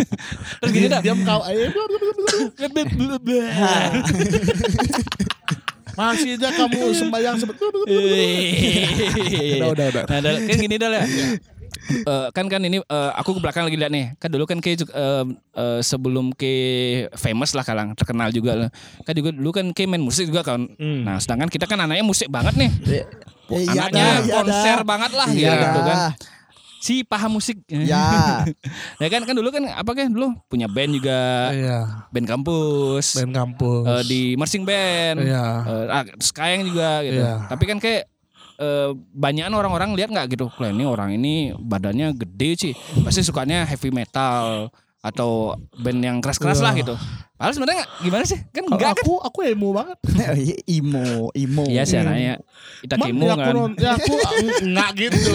Terus gini dah. Diam kau. Masih aja kamu sembahyang sebet. udah udah, udah. Nah, dah, kan gini dah ya. Eh, kan kan ini eh, aku ke belakang lagi lihat nih kan dulu kan ke eh, eh, sebelum ke famous lah kalang terkenal juga lah kan juga dulu kan ke main musik juga kan Hmm. nah sedangkan kita kan anaknya musik banget nih iya anaknya iya konser dah. banget lah Iya gitu kan si paham musik Ya. ya kan kan dulu kan apa kan dulu punya band juga Iya. band kampus Band kampus. eh, di marching band Iya. Eh, ah, Skyeng juga gitu. Iya. Tapi kan kayak eh, banyakan orang-orang lihat nggak gitu. Kalau ini orang ini badannya gede sih. Pasti sukanya heavy metal atau band yang keras-keras Iya. lah gitu. Padahal sebenarnya gimana sih? Kan enggak kan? aku aku emo banget. imo, imo. Iya sih anaknya. Kita Mak, kemo ya aku kan. ya aku enggak gitu.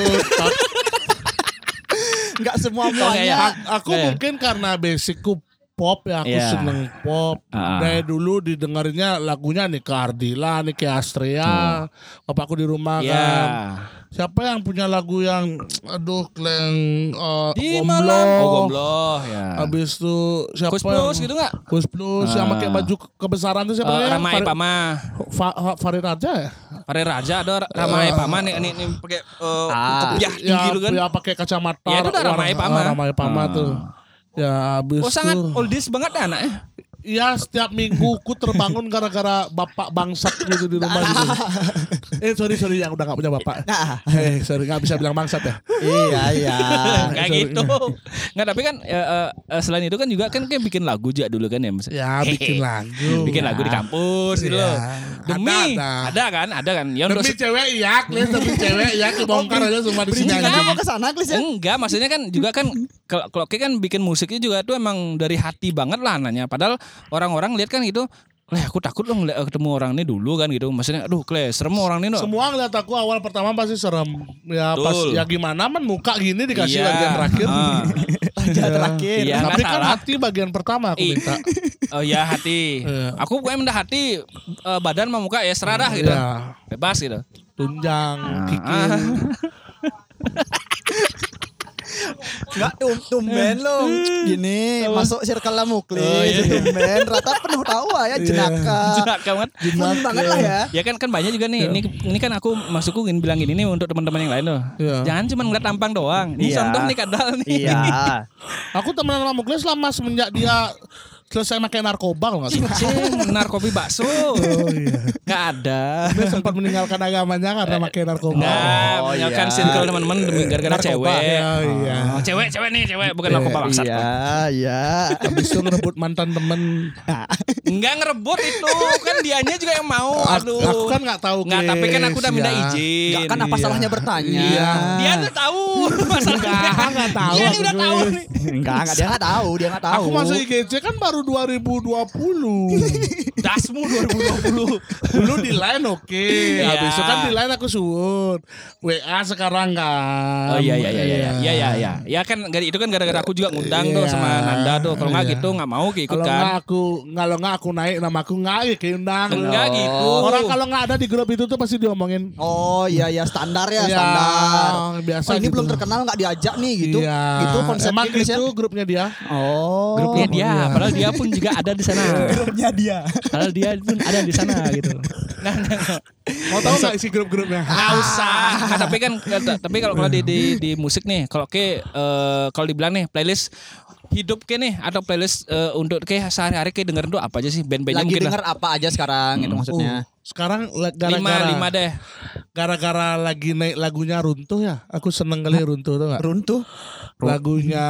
Enggak semua Oh, muanya. iya. Aku Iya. mungkin karena basicku pop ya aku Iya. seneng pop. Ah. Dari dulu didengarnya lagunya nih ke Ardila, nih ke Astrea. Bapakku di rumah Iya. kan. Siapa yang punya lagu yang aduh kleng uh, Di Gombloh. malam. Oh, gombloh ya. Habis itu siapa Kus yang plus gitu nggak? Kus plus yang Ah. pakai baju ke- kebesaran itu siapa Eh, namanya? Rama Farid- Epama. Fa- Fa- Farid Raja ya? Pare Raja ada Rama Epama nih nih, nih pakai eh, Ah. kopiah tinggi gitu kan. ya pakai kacamata. Ya, itu udah Rama warna- Epama. Rama Epama Ah. tuh. Ya habis Oh sangat tuh. oldies banget ya anaknya. Iya setiap minggu ku terbangun gara-gara bapak bangsat gitu di rumah gitu. Eh sorry sorry yang udah gak punya bapak. Nah, Eh sorry gak bisa bilang bangsat ya. iya iya. Kayak sorry. gitu. Nggak tapi kan ya, eh, eh, selain itu kan juga kan kayak bikin lagu juga dulu kan ya. Mas. Ya bikin lagu. bikin lagu di kampus gitu loh. Demi Ada, ada, kan, ada kan. Ya untuk Demi cewek iya, Klis demi cewek iya kebongkar aja semua di sini aja. mau ke sana, Klis ya? Enggak, maksudnya kan juga kan kalau kalau kayak kan bikin musiknya juga tuh emang dari hati banget lah nanya. Padahal orang-orang lihat kan gitu, Leh aku takut dong ngeliat- ketemu orang ini dulu kan gitu. Maksudnya aduh Kle, serem orang ini dong. Semua ngeliat aku awal pertama pasti serem. Ya pas Betul. ya gimana men muka gini dikasih Iya. bagian terakhir. Ah. Aja terakhir. Iya. Tapi kan salah. hati bagian pertama aku minta. Oh ya hati. Iya. Aku pokoknya minta hati eh, badan sama muka ya serah dah gitu. Iya. Bebas gitu. Tunjang, Ah. kikil. Enggak tum tumben lo. Gini, masuk circle lah muklis. Oh, iya. Tumben rata penuh tawa ya jenaka. Jenak banget. Fun banget lah ya. Ya kan kan banyak juga nih. Ini ini kan aku masukku ingin bilang gini nih untuk teman-teman yang lain loh. Iya. Jangan cuma ngeliat tampang doang. Ini Iya. contoh nih kadal nih. Iya. Aku temenan sama Muklis lama semenjak dia selesai pakai narkoba kalau nggak salah. Cing, narkobi bakso. Oh iya. Gak ada. Dia sempat meninggalkan agamanya karena pakai narkoba. Nah, Oh, meninggalkan iya. circle teman-teman demi gara-gara cewek. ya, iya. Oh, cewek, cewek nih, cewek bukan narkoba bangsat. Iya, iya. Habis itu ngerebut mantan temen. Enggak ngerebut itu, kan dianya juga yang mau. Aduh. aku kan nggak tahu. Nggak, tapi kan aku udah minta ya. izin. Enggak kan apa Iya. salahnya bertanya? Iya. Dia tuh tahu masalahnya. Enggak, nggak tahu Dia udah tahu nih. Enggak, enggak dia enggak tahu, dia enggak tahu. Aku masuk IGC kan baru 2020. Dasmu 2020. Dulu di line oke. Iya. Habis itu kan di line aku suut. WA sekarang kan. Oh iya iya iya iya iya iya iya. Ya kan itu kan gara-gara aku juga ngundang tuh Iya. sama Nanda tuh. Kalau nggak Iya. gitu nggak mau ikut Kalau nggak kan. aku kalau nggak aku naik nama aku nggak ya keundang. Enggak Oh. gitu. Orang kalau nggak ada di grup itu tuh pasti diomongin. Oh iya iya standar ya, Iya, standar. biasa oh, ini gitu. belum terkenal nggak diajak nih gitu. Iya. Gitu konsepnya Emang itu grupnya dia. Oh. Grupnya dia, iya. padahal dia pun juga ada di sana. Grupnya dia. Padahal dia pun ada di sana gitu. Nah, nah, nah. Mau tahu nggak isi grup-grupnya? Nggak usah. Nggak, tapi kan tapi kalau kalau di, di di musik nih, kalau ke eh, kalau dibilang nih playlist hidup ke nih atau playlist eh, untuk ke sehari-hari ke dengerin tuh apa aja sih band-bandnya Lagi denger lah. apa aja sekarang itu maksudnya. Uh, sekarang la- lima gara-gara lima deh. gara-gara lagi naik lagunya runtuh ya. Aku seneng kali runtuh tuh nggak? Runtuh. Lagunya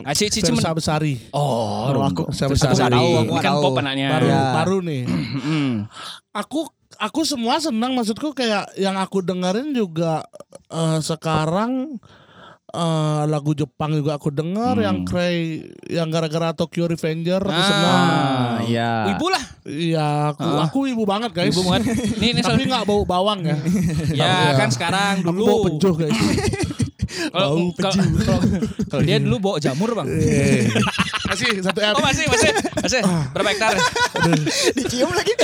Ah, si- si- cuman- Versa Besari. Oh, aku Versa aku Besari. nggak tahu. Aku kan pop anaknya. Baru Ya. baru nih. Mm. Aku aku semua senang maksudku kayak yang aku dengerin juga eh, sekarang eh, lagu Jepang juga aku dengar yang Cray yang gara-gara Tokyo Revenger aku Ah. senang. Ah, iya. Ibu lah. Iya, aku aku ibu banget guys. Ibu banget. Nih, nih Tapi nggak bau bawang ya. Ya Iya. kan sekarang Aku dulu. bau pejuh guys. Kalau kalau- kalau- dia dulu bawa jamur bang. Eh. Masih satu. Oh masih masih masih berapa hektar? Dicium lagi.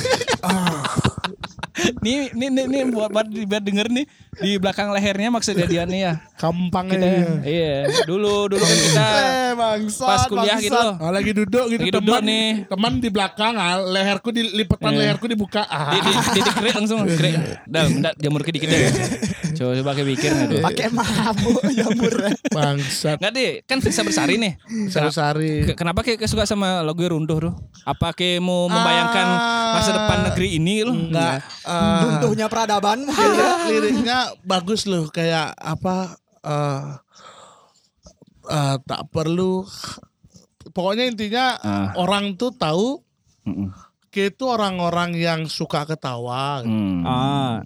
Nih nih nih, nih buat buat buat denger nih di belakang lehernya maksudnya dia nih ya. Kampangnya. Kita, iya dulu dulu kan kita Eh, bangsat. pas kuliah gitu loh. Ah, lagi duduk gitu Lagi duduk teman nih. teman di belakang ah, leherku di lipetan Eh. leherku dibuka ah. Di, di, di, di krik langsung krik. Dah, jamur dikit ya. Coba coba kayak pikir nggak tuh? Pakai mabuk jamur. bangsat Nggak deh, kan Firsa Bersari nih. sari Ke- Kenapa kayak suka sama lagu Runtuh tuh? Apa kayak mau membayangkan masa depan negeri ini loh? enggak ah, Runtuhnya peradaban. lirik- liriknya bagus loh kayak apa eh eh, tak perlu pokoknya intinya Ah. orang tuh tahu Mm-mm. kita itu orang-orang yang suka ketawa Hmm. Ah.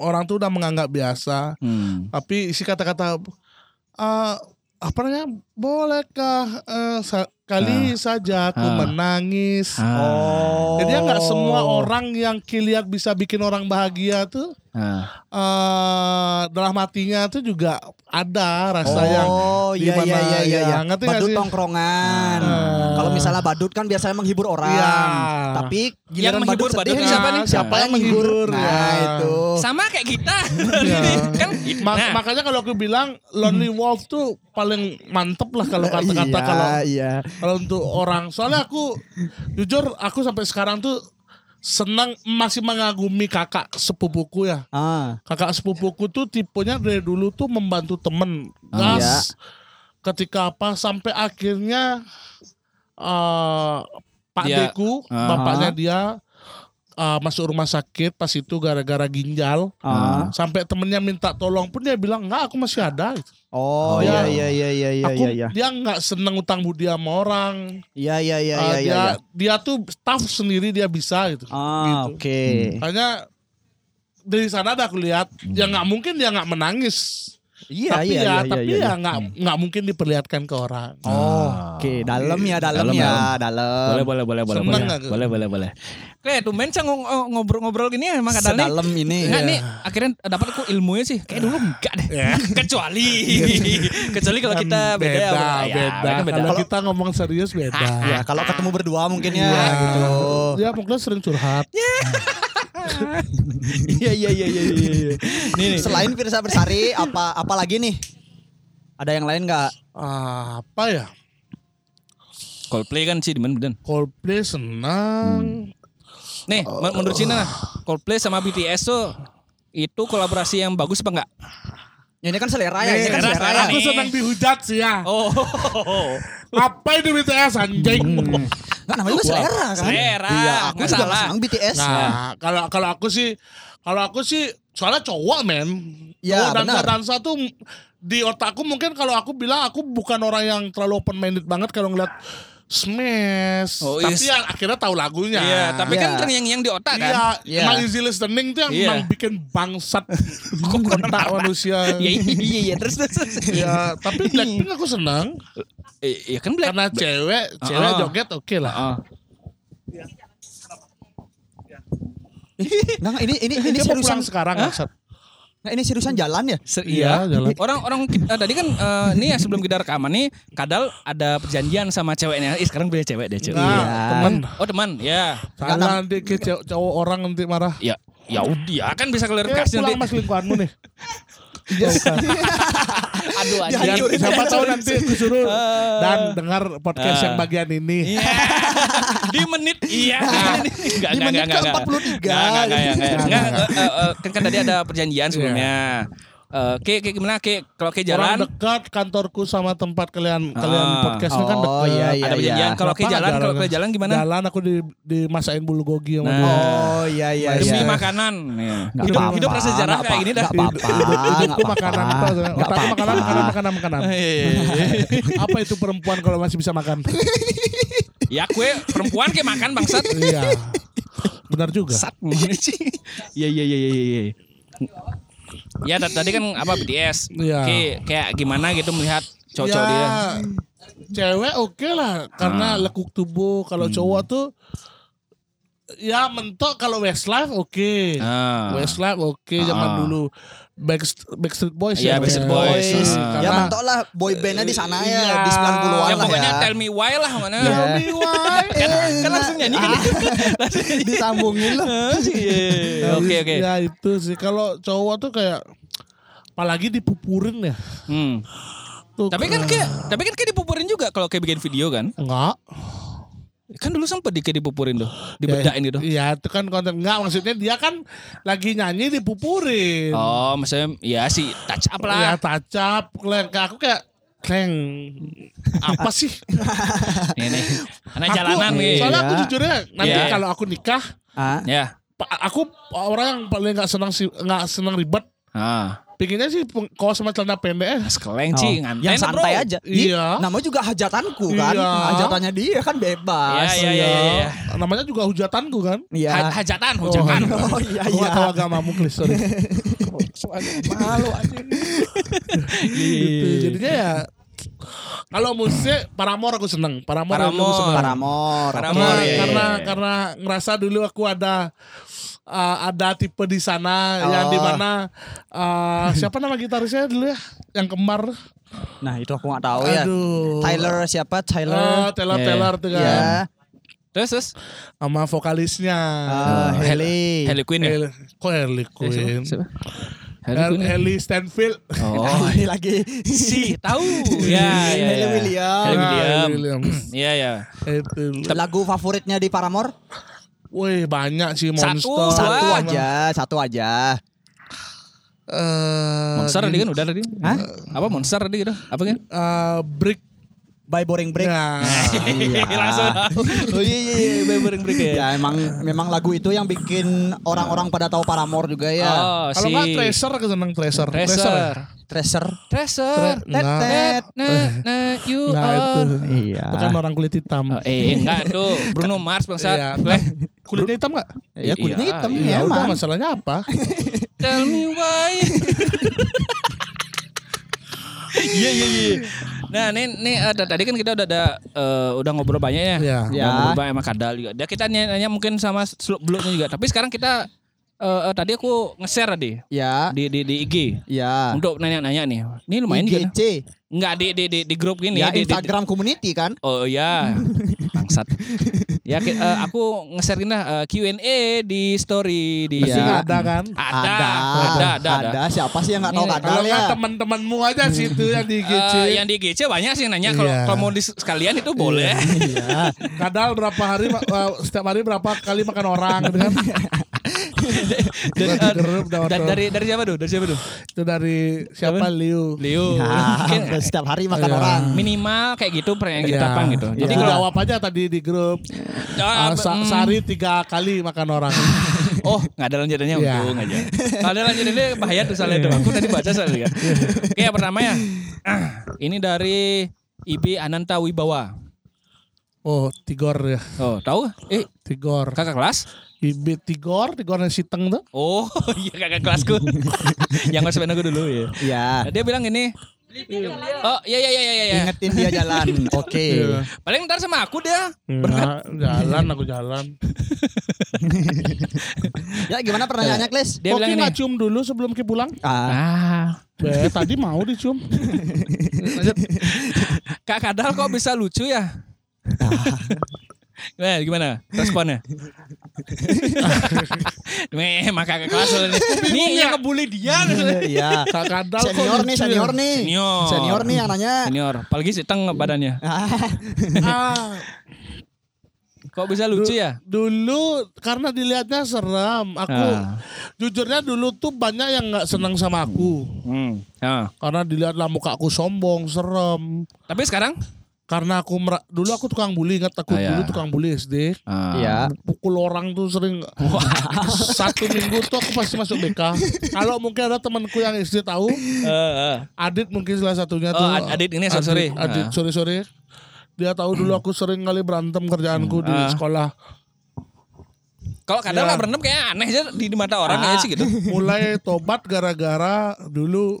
Orang tuh udah menganggap biasa Hmm. tapi isi kata-kata eh apa namanya bolehkah eh, sa- kali saja aku Ah. menangis Oh. jadi nggak semua orang yang kiliak bisa bikin orang bahagia tuh Ah. eh dalam hatinya tuh juga ada rasa yang Oh iya di mana iya iya iya. ya, iya. ngerti Badut sih? tongkrongan. Ah. Kalau misalnya badut kan biasanya menghibur orang. Iya. Tapi Yang menghibur badut nih, siapa nih? Siapa yang menghibur? Nah, ya. itu. Sama kayak kita. Iya. kan Ma- nah, makanya kalau aku bilang Lonely Wolf tuh paling mantep lah kalau kata-kata Iya, kalau iya. kalau untuk orang soalnya aku jujur aku sampai sekarang tuh senang masih mengagumi kakak sepupuku ya. Ah. kakak sepupuku tuh tipenya dari dulu tuh membantu temen. Ah, gas. Ketika apa sampai akhirnya eh Pak Dia- Deku Ah. bapaknya dia eh, masuk rumah sakit pas itu gara-gara ginjal Ah. sampai temennya minta tolong pun dia bilang nggak aku masih ada gitu. Oh, Oh, iya iya. iya iya iya aku iya iya. dia nggak seneng utang budi sama orang Iya iya iya Eh, iya dia iya. iya. dia tuh staff sendiri dia bisa gitu Ah, gitu. oke. hanya dari sana ada aku lihat ya nggak mungkin dia nggak menangis Iya tapi iya ya iya tapi iya. ya iya. nggak nggak mungkin diperlihatkan ke orang Oh, oke, dalam ya, dalam, Dalam, ya, dalam. boleh boleh boleh boleh Seneng boleh aku. boleh boleh boleh. Kayak tuh men ngobrol-ngobrol gini emang kadang nih. Sedalam ini. Enggak nih akhirnya dapat aku ilmunya sih kayak dulu enggak deh kecuali kecuali kalau kita Kan beda beda, ya, beda. kan beda. Kalau kita ngomong serius beda. Ya, kalau ketemu berdua mungkin ya Iya. gitu. Ya mungkin sering curhat. Iya iya iya iya iya. nih nih Selain Firsa Bersari, apa apa lagi nih? Ada yang lain nggak? Ah, apa ya? Coldplay kan sih demen bener. Coldplay senang. Nih men- menurut Cina Coldplay sama BTS tuh itu kolaborasi yang bagus apa enggak? Ya, ini kan selera ya, ini kan selera, selera. selera aku senang dihujat sih ya. Oh, Apa itu BTS anjing? Nggak, namanya juga selera kan? selera, Iya, aku juga salah. senang BTS. Nah, kalau kalau aku sih kalau aku sih soalnya cowok men. Ya, cowok dansa benar. dansa tuh di otakku mungkin kalau aku bilang aku bukan orang yang terlalu open minded banget kalau ngeliat Smash. Oh, tapi yes. yang akhirnya tahu lagunya. Iya, tapi Iya. kan terngiang-ngiang di otak Iya, kan? Iya. emang easy listening tuh yang Iya. emang bikin bangsat otak manusia. Iya iya iya terus terus. terus. Ya, tapi Blackpink aku senang Eh, Iya kan Black. karena cewek, cewek Ah. joget oke lah. Ah. Nggak, nggak, ini ini ini Dia mau seriusan. pulang sekarang maksud. Nggak, ini seriusan jalan ya? Se- Iya, iya. jalan. Orang-orang kita tadi kan eh, nih ya sebelum kita rekaman nih Kadal ada perjanjian sama ceweknya. Ih sekarang punya cewek deh cewek. Nah, Iya. teman. Oh teman, ya. Salah nanti ke cowok, cowok orang nanti marah. Ya, ya udah ya kan bisa Eh, klarifikasi pulang nanti. mas lingkunganmu nih. Aduh Biar hancurin. siapa tahu nanti disuruh dan dengar podcast Ah. yang bagian ini. Iya. Di menit iya. Enggak Di enggak menit enggak enggak. ke-43. Enggak enggak enggak enggak. Enggak, Enggak, enggak. eh, eh, kan kan tadi ada perjanjian sebelumnya. Eh, Ke kayak gimana ke kalau ke Orang jalan dekat kantorku sama tempat kalian kalian Ah. podcast ini kan Oh, dekat. iya, iya. ada perjanjian. Kalau ke Kenapa jalan kalau ke jalan gimana? Jalan aku di dimasakin bulu gogi sama Nah. Oh iya iya Demi iya. makanan. Iya. Nggak Hidup apa-apa, hidup prasejarah kayak gini dah. apa- nggak apa-apa, Hidupku apa-apa. makanan apa? Otakku makanan, makanan, makanan, makanan. Iya, iya, iya. Apa itu perempuan kalau masih bisa makan? Ya kue perempuan kayak makan bangsat. Iya. Benar juga. Sat? Iya iya iya iya iya. Ya tadi kan apa BTS. Iya. Oke, kayak gimana gitu melihat cowok-cowok ya, dia. Cewek oke lah karena Ah. lekuk tubuh. Kalau Hmm. cowok tuh ya mentok kalau Westlife oke. Ah. Westlife oke zaman Ah. dulu. Backst- Backstreet Boys Iya, ya. Backstreet Boys. Boys. Ya Ah. Karena- mentok lah boy bandnya di sana ya Iya. di 90-an Ya lah pokoknya ya. tell me why lah mana. Iya. Tell me why. kan, kan langsung nyanyi kan. Disambungin lah. Iya. Oke oke. Ya itu sih kalau cowok tuh kayak apalagi dipupurin ya. Hmm. Tuh, Tapi kan kayak tapi kan kayak dipupurin juga kalau kayak bikin video kan. enggak. Kan dulu sempet di dipupurin tuh, dibedain gitu. Iya, itu kan konten enggak maksudnya dia kan lagi nyanyi dipupurin. Oh, maksudnya ya sih touch up Ya lah. tacap, kleng. Kayak aku kayak kleng. Apa sih? Ini anak Aku- jalanan nih. Soalnya aku Iya. jujur ya, nanti Iya. kalau aku nikah, Ah, Ya. pa- aku orang yang paling nggak senang sih nggak senang ribet. Ah, Pinginnya sih kaos sama celana pendek. eh. sekeleng oh. sih nganten yang bro. santai aja. Ih, Iya. Namanya juga hajatanku kan. Iya. Hajatannya dia kan bebas. Iya, iya, iya, iya. Namanya juga hujatanku kan. Iya. Ha- hajatan, hujakan. Oh iya Aku iya. nggak tahu agamamu, Klis, sorry. Malu aja. gitu. Jadinya ya kalau musik Paramore aku seneng. Paramore, aku Paramore. seneng. Paramore. Paramore, Karena, iya, iya, karena iya. karena ngerasa dulu aku ada uh, ada tipe di sana yang Oh. di mana uh, siapa nama gitarisnya dulu ya yang kembar Nah itu aku nggak tahu ya. aduh Tyler siapa? Uh, Tyler. Taylor Iya. Taylor tuh kan Ya. Terus terus sama vokalisnya Ah, Haley. Harley Quinn ya? Hel- kok Harley Quinn Siapa? Quinn. ya? Haley Stanfield Oh, ini lagi. si tahu. Ya, ya, Haley ya. Williams. Haley Ah, Williams. Williams. Iya, ya. itu Lagu favoritnya di Paramore? Wih banyak sih Satu, monster Satu Wah. aja, satu aja. Eh, Monster tadi kan udah tadi. Hah? Apa monster tadi gitu? Apa kan? eh, break By Boring Break. Nah, Iya. Langsung. Oh iya iya iya, Bebering break ya. Ya emang memang lagu itu yang bikin orang-orang pada tahu Paramore juga ya. Oh, kalau si nggak Tracer aku seneng Tracer? Tracer. Tracer. Tracer. Enggak. Tet. Nah, nah, you Nah itu are. Iya. Bukan orang kulit hitam Oh, eh enggak tuh Bruno Mars bangsat. Iya. Kulitnya hitam nggak? Ya kulitnya Iya, hitam Ya ya udah emang. masalahnya apa? tell me why. Iya iya iya. Nah, ini ini ada tadi kan kita udah ada eh, udah ngobrol banyak ya. Iya. Udah Ya. ngobrol banyak sama Kadal juga. Dia kita nanya, nanya mungkin sama Sluk Bluknya juga. Tapi sekarang kita eh, eh, tadi aku nge-share tadi Ya. di di di IG Ya. untuk nanya-nanya nih. Ini lumayan juga. IGC. Enggak di di di, di grup gini Ya di, di- Instagram community kan. Oh iya, bangsat. Ya eh, aku nge-share lah eh, Q&A di story di Iya. nggak ada kan? Ada, ada, ada, ada. Siapa sih yang nggak tahu Ini, kadal Kalau ya? teman-temanmu aja sih itu yang di Eh, GC. yang di GC banyak sih yang nanya kalau Iya. kalau mau di sekalian itu boleh. Iya. Kadal berapa hari uh, setiap hari berapa kali makan orang gitu kan? Dan waktu. dari dari siapa tuh? Dari siapa tuh? itu dari siapa Liu? Leo. Ya, Mungkin setiap hari makan Iya. orang. minimal kayak gitu pertanyaan kita Iya. apa gitu. Jadi kalau jawab aja tadi di grup. Uh, sa- mm, sehari tiga kali makan orang. Oh, nggak ada lanjutannya Iya. untung aja. Kalau ada lanjutannya bahaya tuh soalnya itu. Aku tadi baca soalnya. Oke, yang pertama ya. Ah, ini dari IB Ananta Wibawa. Oh, Tigor ya. Oh, tahu? Eh, Tigor. kakak kelas? Ibe Tigor, Tigor yang Siteng tuh. Oh, iya kakak kelasku. yang nggak aku dulu ya. Ya. Dia bilang ini. Oh, iya iya iya iya iya. Ingetin dia jalan. Oke. Iya. Paling ntar sama aku dia. Nah, jalan aku jalan. Ya gimana pertanyaannya, Kles? Dia Kok bilang cium dulu sebelum Ki pulang? Ah, Ah, Eh, tadi mau dicium. Kak Kadal kok bisa lucu ya? Gimana, gimana responnya? Memang kakak kelas lo nih. Nih yang ngebully dia. Iya. Kadal kok Senior nih, ya? senior nih. Senior. Senior nih yang nanya. Senior. Apalagi si Teng badannya. Ah, Ah, Kok bisa lucu ya? dulu karena dilihatnya serem. Aku Ah. jujurnya dulu tuh banyak yang nggak senang sama aku. Hmm. Ah. Karena dilihatlah muka aku sombong, serem. Tapi sekarang? Karena aku mera- dulu aku tukang bully, ingat aku Ah, ya. dulu tukang bully SD. Ah. Iya. Pukul orang tuh sering satu minggu tuh aku pasti masuk BK. Kalau mungkin ada temanku yang SD tahu, Eh, eh. Adit mungkin salah satunya Oh, tuh. Ad- Adit ini sorry-sorry. Adit, Ah. sorry sorry. Dia tahu dulu aku sering kali berantem kerjaanku di Ah. sekolah. Kalau kadang Ya. lah berantem kayak aneh aja di, di mata orang ya sih gitu. mulai tobat gara-gara dulu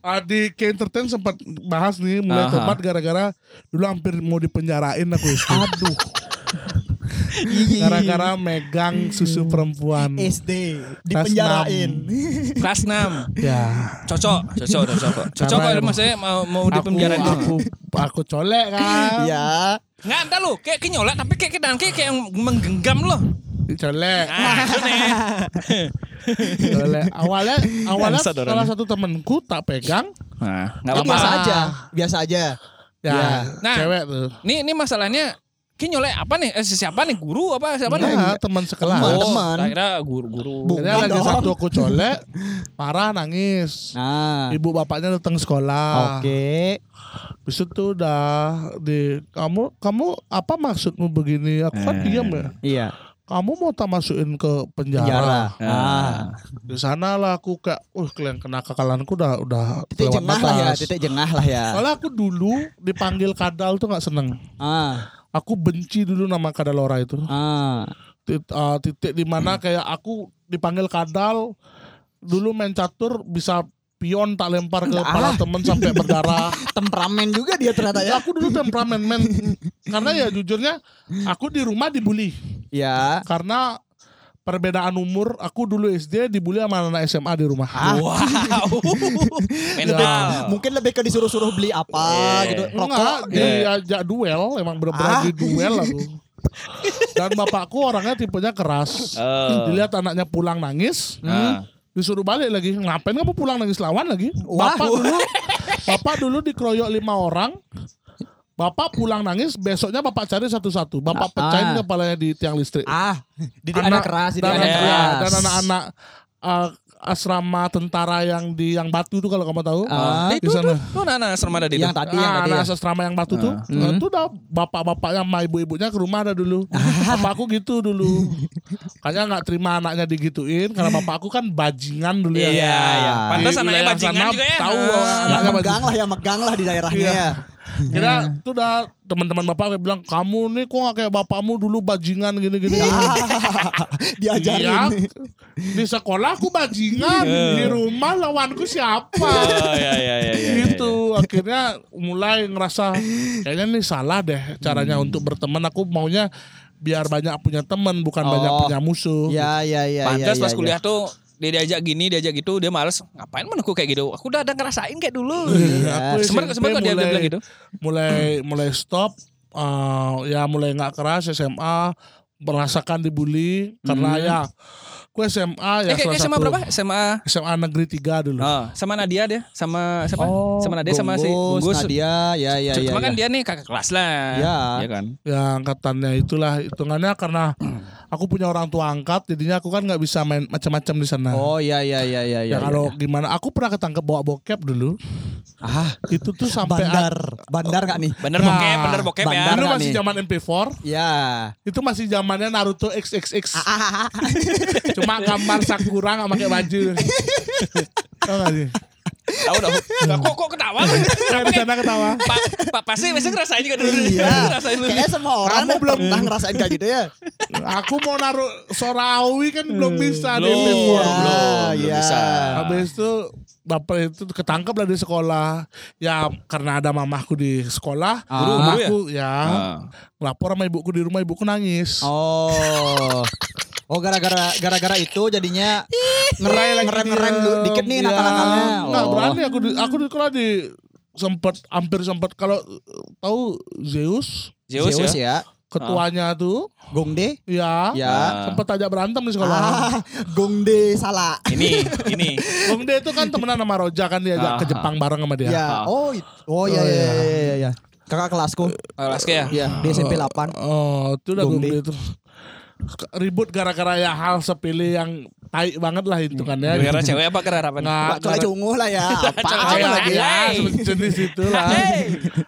Ah, di K Entertain sempat bahas nih mulai Aha. tobat gara-gara dulu hampir mau dipenjarain aku SD. Aduh. gara-gara megang susu perempuan. SD dipenjarain. Kelas 6. Ya. Cocok, cocok, cocok. kok. Cocok kalau maksudnya mau, mau di Aku, aku aku colek kan. Iya. Nggak entah lu, kayak kayak nyolek tapi kayak kayak, kayak yang menggenggam loh. Colek. Ah, colek. Awalnya awalnya salah satu temenku tak pegang. Nah, nggak apa-apa. biasa aja, biasa aja. Ya, Ya. Nah. cewek tuh. Nih, ini masalahnya kayak nyolek apa nih? Eh, siapa nih? Guru apa siapa nih? Ya, teman sekelas. Teman. Oh, teman. kira guru-guru. Bukan lagi dong. satu aku colek, parah nangis. Nah. Ibu bapaknya datang sekolah. Oke. Habis itu udah di kamu kamu apa maksudmu begini? Aku kan Eh. diam ya. Iya. Kamu mau tak masukin ke penjara? Penjara. Ah. Di sana lah aku kayak, uh kalian kena kekalanku udah udah Titik lewat jengah lah ya, batas. titik jengah lah ya. Soalnya aku dulu dipanggil kadal tuh nggak seneng. Ah. Aku benci dulu nama kadalora itu. Ah. Tit- uh, titik di mana kayak aku dipanggil kadal dulu main catur bisa pion tak lempar ke kepala temen sampai berdarah. Temperamen juga dia ternyata Ya ya. aku dulu temperamen men karena ya jujurnya aku di rumah dibully Ya. karena perbedaan umur aku dulu SD dibully sama anak SMA di rumah. Ah. Wow. Mental. Mungkin lebih ke disuruh-suruh beli apa Yeah. gitu. Enggak, Rokok. diajak duel, emang bener-bener Ah. di duel aku. Dan bapakku orangnya tipenya keras. Oh. Dilihat anaknya pulang nangis, Ah. disuruh balik lagi. Ngapain kamu pulang nangis lawan lagi? Wah. Bapak dulu, bapak dulu dikeroyok lima orang. Bapak pulang nangis, besoknya bapak cari satu-satu. Bapak Ah. pecahin kepalanya di tiang listrik. Ah, didik anak keras, dan, anak ya, keras. dan anak-anak uh, asrama tentara yang di yang batu tuh kalau kamu tahu. Ah. di Itu sana. tuh, tuh anak-anak serem ada di Yang itu. tadi yang Ah, tadi anak ya. asrama yang batu tuh, nah, itu udah bapak-bapaknya sama ibu-ibunya ke rumah ada dulu. Bapakku gitu dulu. Kayaknya nggak terima anaknya digituin karena bapakku kan bajingan dulu ya. Iya, iya. Di Pantas anaknya bajingan sana juga ya. Tahu Ah. bahwa Yang megang lah, yang megang lah di daerahnya Iya. Ya. Kira itu udah teman-teman bapak bilang kamu nih kok gak kayak bapakmu dulu bajingan gini-gini. Diajarin. Iya, di sekolah aku bajingan, di rumah lawanku siapa? Oh, iya, iya, iya, iya, gitu akhirnya mulai ngerasa kayaknya nih salah deh caranya Hmm. untuk berteman aku maunya biar banyak punya teman bukan Oh. banyak punya musuh Ya, ya, ya. Pantas ya, pas ya, kuliah tuh dia diajak gini, diajak gitu, dia males. Ngapain menurutku kayak gitu? Aku udah ada ngerasain kayak dulu. Sempet kok dia, dia bilang gitu. mulai mulai stop eh, ya mulai nggak keras SMA merasakan dibully karena ya aku SMA ya Hmm. Eh, kayak salah SMA satu- berapa? SMA SMA negeri 3 dulu Oh, sama Nadia dia, sama siapa? Oh, sama Nadia sama si Bungkus. Nadia, ya, ya, ya. Cuma kan ya. dia nih kakak kelas lah. Ya. Iya kan. ya angkatannya itulah hitungannya karena aku punya orang tua angkat jadinya aku kan nggak bisa main macam-macam di sana Oh, ya, ya, ya, ya, ya, ya. kalau gimana aku pernah ketangkep bawa bokep dulu Ah, itu tuh sampai bandar. Bandar gak nih? Bener Nah, bokep, bener bokep ya. bandar. dulu nggak masih zaman MP4 Ya. itu masih zamannya Naruto XXX Ah, cuma gambar sakura nggak pakai baju Tau gak sih? Tahu dong. Lah, kok kok ketawa? Saya di sana ketawa. Pak Pak pasti pasti ngerasain juga dulu. Iya. ngerasain dulu. Kayaknya semua orang Kamu belum- pernah ngerasain kayak gitu ya. Aku mau naruh Sorawi kan belum bisa di Belum, MP4. Iya, belum iya. bisa. Habis itu bapak itu ketangkep lah di sekolah. Ya karena ada mamahku di sekolah, Ah. Guru, guru mamahku ya, Ah. lapor sama ibuku di rumah, ibuku nangis. Oh. Oh gara-gara gara-gara itu jadinya ngerem lagi ngerem dia. ngerem dikit nih Ya, nakal-nakalnya. Nggak Oh. berani aku di, aku di sekolah di sempat hampir sempat kalau tahu Zeus Zeus, Zeus ya. ya. ketuanya tuh Gongde. ya, Ya. sempat aja berantem di sekolah. Ah, Gongde salah. Ini, ini. Bang De itu kan temenan sama Roja kan ke Ah. Jepang bareng sama dia. Ya. Oh, it- oh ya Oh, ya iya. ya ya ya. Kakak kelasku. Alaska ya. Ya, di SMP 8. Oh, itu udah Bang Bang De. De itu. Ribut gara-gara ya hal sepele yang tai banget lah itu kan ya. Gara-gara cewek apa gara apa? Nggak, Mbak Cola gara- cungu lah ya. Apa kayak lagi? ya jenis itu lah.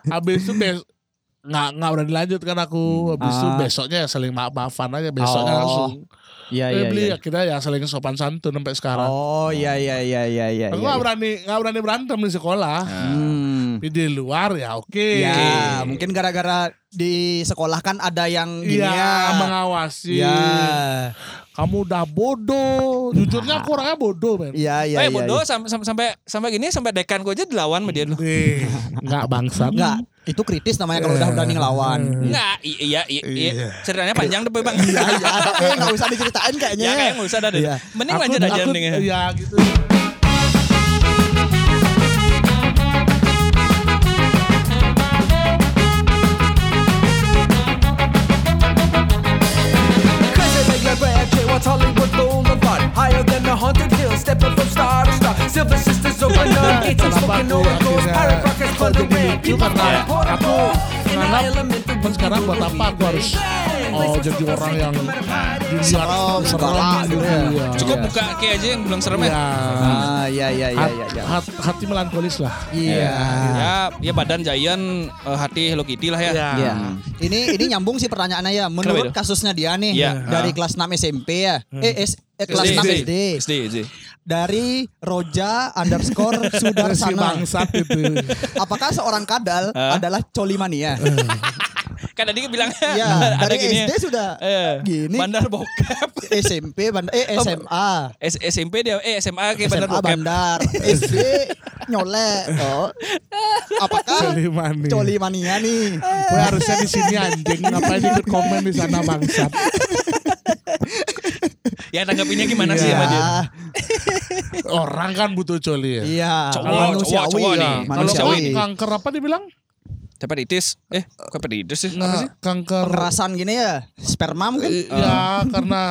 Habis itu bes nggak nggak berani lanjut kan aku. Habis itu Ah. besoknya ya saling maaf maafan aja besoknya Oh. langsung. Iya Eh, iya beli iya. akhirnya ya saling sopan santun sampai sekarang. Oh iya iya iya iya iya. aku iya. nggak berani nggak berani berantem di sekolah. Hmm. Tapi di luar ya oke. Ya, mungkin gara-gara di sekolah kan ada yang gini Iya, ya. mengawasi. Ya. Kamu udah bodoh. Jujurnya aku orangnya bodoh, men. Iya, iya, eh iya. bodoh sampai sampai sampai gini sampai dekan gue aja dilawan sama dia dulu. Eh, enggak bangsat. Enggak, itu kritis namanya kalau udah berani ngelawan. Enggak, iya, iya, iya. Ceritanya panjang tuh bang. Iya, iya, tapi nggak usah diceritain kayaknya. Ya kayak nggak usah dah deh. Iya. Mending lanjut aja aku- mending ya. Iya, gitu. Hollywood Boulevard. Higher than the haunted hill Stepping from star to star Silver sisters open up no windows akhirnya Pirate rockets for the jadi win lucu karena aku menganggap menganggap kan sekarang buat apa aku harus oh, jadi orang yang Serem, galak gitu ya. Iya. Cukup buka kayak aja yang bilang serem ya. Iya. Ah, iya, iya, iya, Hat- iya. iya. hat- hati melankolis lah. Iya. Ya, ya badan Giant, eh, hati Hello Kitty lah ya. Iya. Iya. Ini ini nyambung sih pertanyaannya ya. Menurut kasusnya dia nih Iya. dari kelas 6 SMP ya. Eh, S- eh, kelas SD, 6 SD. SD. Dari Roja underscore Si Sudarsana. bangsat itu. Apakah seorang kadal Hah? adalah coli mania? Kan tadi bilangnya Iya, ada dari gini. SD sudah Eh, gini. Bandar bokep. SMP bandar eh SMA. S- SMP dia eh SMA kayak bandar SMA bokep. bandar. SD nyolek. Oh. Apakah Coli mania. coli mania nih? Gue harusnya di sini anjing, ngapain ikut komen di sana bangsat. Ya tanggapinnya gimana sih sama dia? Iya. Orang kan butuh coli ya. Iya, Cowok, cowok, cowok nih. Kalau kan kanker apa dibilang? Hepatitis. Eh, kok hepatitis sih? Apa Nah, sih? kanker Pengerasan gini ya, sperma mungkin. I- ya karena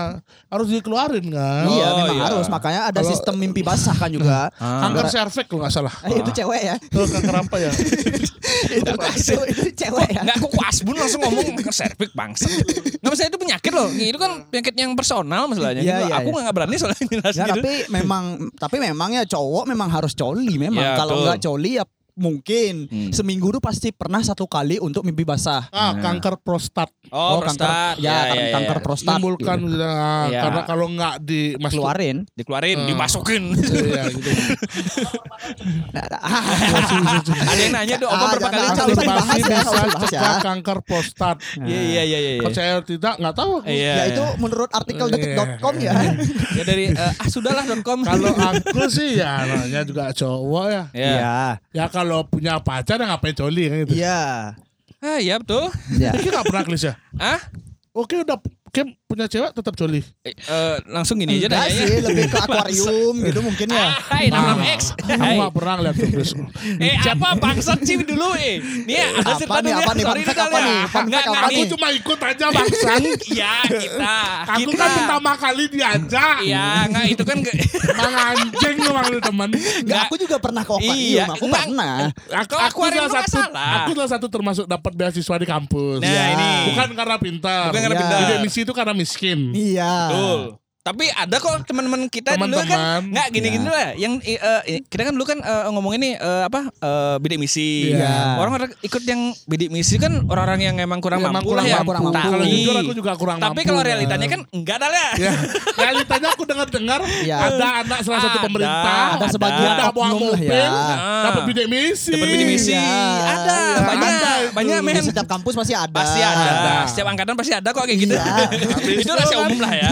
harus dikeluarin kan. Iya, Oh, memang iya. harus. Makanya ada Kalau- sistem mimpi basah kan juga. Kanker serviks kalau nggak salah. Eh, itu cewek ya. Tuh kanker apa ya? itu, itu, itu cewek ya. Enggak, kok kuasbun langsung ngomong ke servik bangsa. Enggak bisa itu penyakit loh. Itu kan penyakit yang personal masalahnya. Iya, iya, aku iya. nggak berani soalnya Ya, gitu. tapi memang tapi memang ya cowok memang harus coli memang. Ya, Kalau betul. nggak coli ya mungkin Hmm. seminggu tuh pasti pernah satu kali untuk mimpi basah. Ah, kanker prostat. Oh, kanker, prostat. ya, Ya, kan- ya, ya. kanker prostat. Menimbulkan gitu. ah, Iya. karena kalau nggak di keluarin. Dikeluarin, Hmm. dimasukin. Iya gitu. Nah, nah, Ada yang nanya tuh, Oma Ah, berapa kali Masturbasi ya, bisa ya. cegah kanker prostat. Iya, iya, iya, iya. Percaya atau tidak nggak tahu. Iya. ya itu menurut artikel Iya. detik.com ya. Ya dari eh, ah sudahlah.com. Kalau aku sih ya namanya juga cowok ya. ya. Ya kalau punya pacar ya ngapain coli kan gitu. Iya. Ah, iya betul. Iya. Oke nggak pernah klis ya? Ah, Oke udah Oke punya cewek tetap coli. eh, eh, langsung gini aja Enggak sih, lebih ke akuarium gitu mungkin ya. Hai, nama X. Aku Hai. nggak pernah lihat Klis. Eh apa bangsat sih dulu eh. Nih ada Apa cerita nih, dulu apa ya. nih, Sorry fact kali apa ya. nih? Fun Nggak, fact apa Aku nih? cuma ikut aja bangsat. Iya kita. Aku kita. kan pertama kali diajak. Iya nggak itu kan nggak- Mang anjing emang lu temen. Enggak, aku juga pernah ke akuarium. Iya, aku enggak. pernah. Aku, akuarium salah lu nggak satu, salah. aku salah satu termasuk dapat beasiswa di kampus. Nah, Ya. ini. Bukan karena pintar. Bukan karena Iya. pintar. Tidak misi itu karena miskin. Iya. Betul. Tapi ada kok teman-teman kita dulu kan nggak gini-gini lah. Yang eh, eh, kita kan dulu kan eh, ngomongin nih eh, apa eh, bidik misi. Iya. Orang-orang ikut yang bidik misi kan orang-orang yang emang kurang Ya, mampu emang lah ya. kurang mampu. Kalau Tapi, jujur aku juga kurang tapi mampu. kalau kan. realitanya kan enggak ada lah. Ya, realitanya aku dengar-dengar Iya. ada anak salah satu Ada. pemerintah, Ada sebagian udah bawa mobil, ya. Ah. dapat bidik misi. Dapat bidik misi. Iya. Ada, Iya, banyak, ada banyak men. Di setiap kampus pasti ada. Pasti ada. Ada. Setiap angkatan pasti ada kok kayak gitu. Iya. itu rahasia kan- umum lah ya.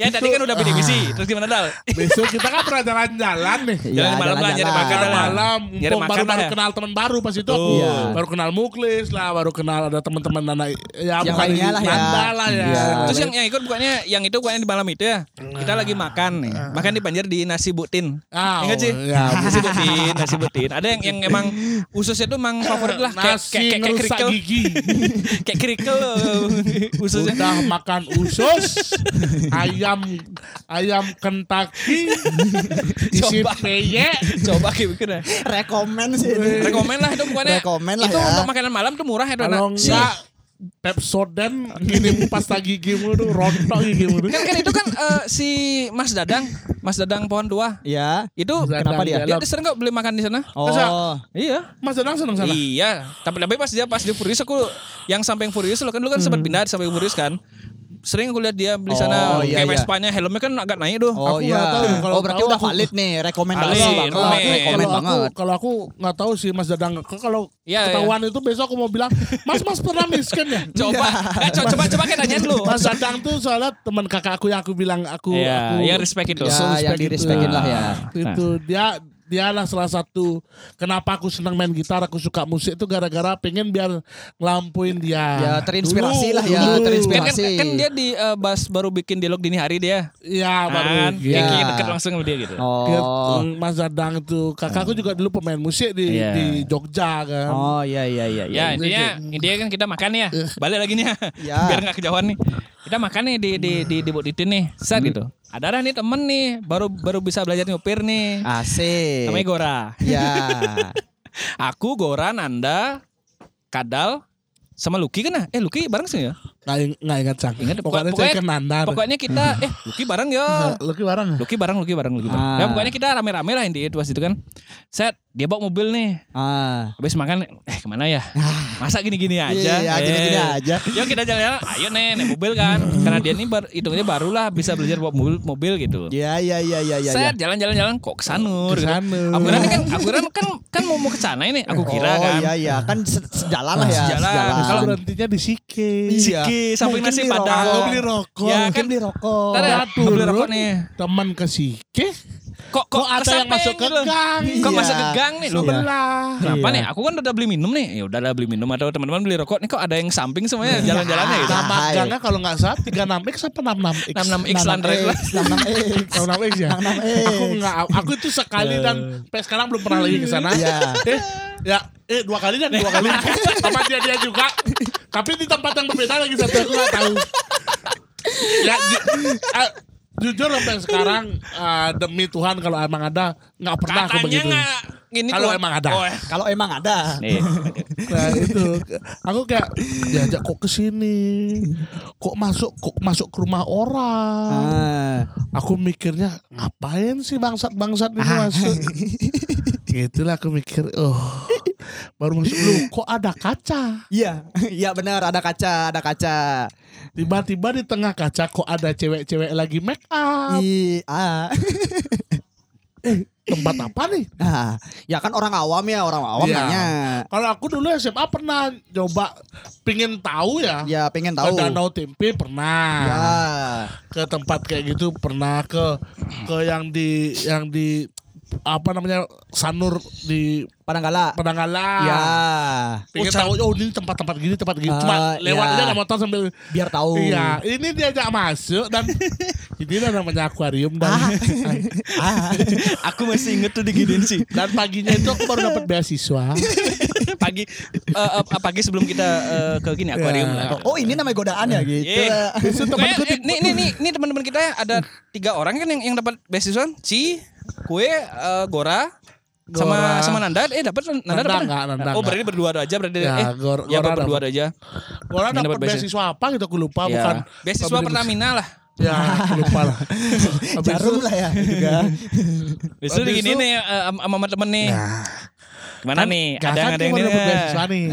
Yang tadi kan udah bidik misi. Terus gimana Dal? Besok kita kan pernah jalan-jalan nih. Iya, Jalan malam lah nyari jalan-jalan. makan malam, Nyari makan baru ya. kenal teman baru pas itu aku. Iya. Baru kenal Muklis lah, baru kenal ada teman-teman anak ya Yang bukan lah ya. Nanda lah ya. Iya. Terus yang yang ikut bukannya yang itu bukannya di malam itu ya. Kita lagi makan nih. Makan di Banjar di nasi butin. Ah, Ingat sih? nasi butin, nasi butin. Ada yang yang emang ususnya tuh emang favorit lah kayak Nasi kayak kayak gigi. kayak kerikil loh. ususnya. Udah makan usus, ayam ayam Kentucky, isi Coba. peye, Coba ya. Rekomen sih ini. Rekomen lah itu bukannya. Rekomen lah itu ya. untuk makanan malam tuh murah ya kalau Si- enggak Pepsodent kirim pasta gigimu tuh rontok gigimu tuh. kan kan itu kan eh, si Mas Dadang, Mas Dadang pohon tua. Ya. Itu Kenapa dia? dia sering kok beli makan di sana. Oh. Iya. Mas Danang seneng sana. Iya, tapi tapi pas dia pas di Furious aku yang samping Furious lo kan lu kan sempat pindah di samping Furious kan. Sering aku lihat dia beli Oh, sana iya, kayak iya. Vespa-nya helmnya kan agak naik tuh. Oh Aku iya. tahu, kalau oh berarti udah aku- valid nih rekomendasi Valid, banget. rekomend. Rekomend kalau aku banget. kalau aku nggak tahu sih Mas Dadang kalau Iya, ketahuan itu besok aku mau bilang Mas Mas pernah miskin ya Coba, eh, co- coba coba kita tanyain dulu. Mas Dadang tuh soalnya teman kakak aku yang aku bilang aku Iya, aku yang respect itu. Ya, respect yang itu. di-respectin lah ya. itu dia dialah salah satu kenapa aku senang main gitar aku suka musik itu gara-gara pengen biar ngelampuin dia Ya, terinspirasi Dulu, lah ya, dulu. Terinspirasi. kan, kan dia di eh, bas baru bikin dialog dini hari dia. Iya baru Kan, Iya. kayak kayak deket langsung sama dia gitu. Oh. Gitu, Mas Dadang itu kakakku juga dulu pemain musik di Iya. di Jogja kan Oh iya iya iya. Ya iya. intinya intinya kan kita makan ya. Balik lagi nih ya. Ya. Biar nggak kejauhan nih. Kita makan nih di di di di Butitin nih. Set gitu. Ada dah nih temen nih baru baru bisa belajar nyupir nih. Asik. Namanya Gora. Ya. Aku Gora Nanda Kadal sama Lucky kan ya? Eh Lucky bareng sih ya? Nggak ing- nggak ingat cang Ingat, pokoknya, pokoknya- ke Nandar Pokoknya kita eh Lucky bareng ya. Lucky bareng Lucky bareng, Lucky bareng, Lucky bareng. Ah. Ya pokoknya kita rame-rame lah intinya itu pas itu kan. Set, dia bawa mobil nih. Ah. Habis makan, eh ke mana ya? Masa gini-gini aja? Iya, gini-gini Eh. aja. Yuk kita jalan-jalan, ayo nih naik mobil kan. Karena dia ini bar, hitungnya baru lah bisa belajar bawa mobil, mobil gitu. Iya iya iya iya iya. Set, jalan-jalan-jalan kok ke Sanur. gitu. Kesanur. Aku kira nih kan, aku kira kan kan mau mau ke sana ini. Aku kira oh, kan. iya iya kan se- sejalan lah ya. Sejalan. kalau Kalau berhentinya di Sike Iya. Siki, samping nasi beli padang. rokok. Oh, beli rokok. Ya Mungkin kan. beli rokok. Ntar ya, Turun, mau beli rokok nih. teman ke Sike Kok kok, kok ada yang masuk ke gitu. gang Kok Iya. masuk ke gang nih loh. sebelah Kenapa Iya. nih? Aku kan udah beli minum nih. Ya udah beli minum atau teman-teman beli rokok. Nih kok ada yang samping semuanya jalan-jalannya gitu. Nama gangnya kalau nggak salah 36X apa 66X 66X Landry lah. 66X. 66X ya 66X. aku nggak aku itu sekali dan sampai sekarang belum pernah lagi ke sana Iya. eh ya eh dua kali dan dua kali sama dia dia juga tapi di tempat yang berbeda lagi satu aku nggak tahu ya ju- ah, jujur sampai sekarang ah, demi Tuhan kalau emang ada nggak pernah aku Katanya begitu nggak gini Kalau emang ada. Oh, Kalau emang ada. nih. Nah itu aku kayak diajak kok ke sini, kok masuk kok masuk ke rumah orang. Ah. Aku mikirnya ngapain sih bangsat bangsat ini masuk? Gitulah aku mikir, oh baru masuk lu kok ada kaca? Iya, iya benar ada kaca, ada kaca. Tiba-tiba di tengah kaca kok ada cewek-cewek lagi make up. Iya. Ah. Tempat apa nih? Nah, ya kan orang awam ya, orang awam nanya. Kalau aku dulu SMA pernah coba pingin tahu ya. Ya pengen Ke tahu. Danau Tempe pernah. Ya. ke tempat kayak gitu pernah ke ke yang di yang di apa namanya Sanur di Padanggala. Pedanggala. Ya. Pengen tahu oh ini tempat-tempat gini tempat gini. Ah, Cuma lewat ya. aja naik motor sambil Biar tahu. Iya, ini diajak masuk dan ini namanya akuarium dan Ah. Aku masih inget tuh diginiin sih. dan paginya itu aku baru dapat beasiswa. pagi eh, eh, pagi sebelum kita eh, ke gini akuarium lah. Oh ini namanya godaan ya gitu. Iya. Itu Pokoknya, temanku eh, nih nih nih nih teman-teman kita ya, ada tiga orang kan yang yang dapat beasiswa Ci, kue, eh, Gora, sama Gora. sama Nanda. Eh dapat Nanda Nanda dapat enggak, Nanda oh berarti berdua aja berarti. Ya, eh Gor- ya Gora berdua dapat. aja. Yang dapat beasiswa apa gitu? Aku lupa Ya. bukan. beasiswa Pertamina lah. Ya, lupa lah. Jarum lah ya juga. Besok Habis gini itu- nih eh, sama sama temen nih. Nah, nih kan ada yang ada yang ini nih.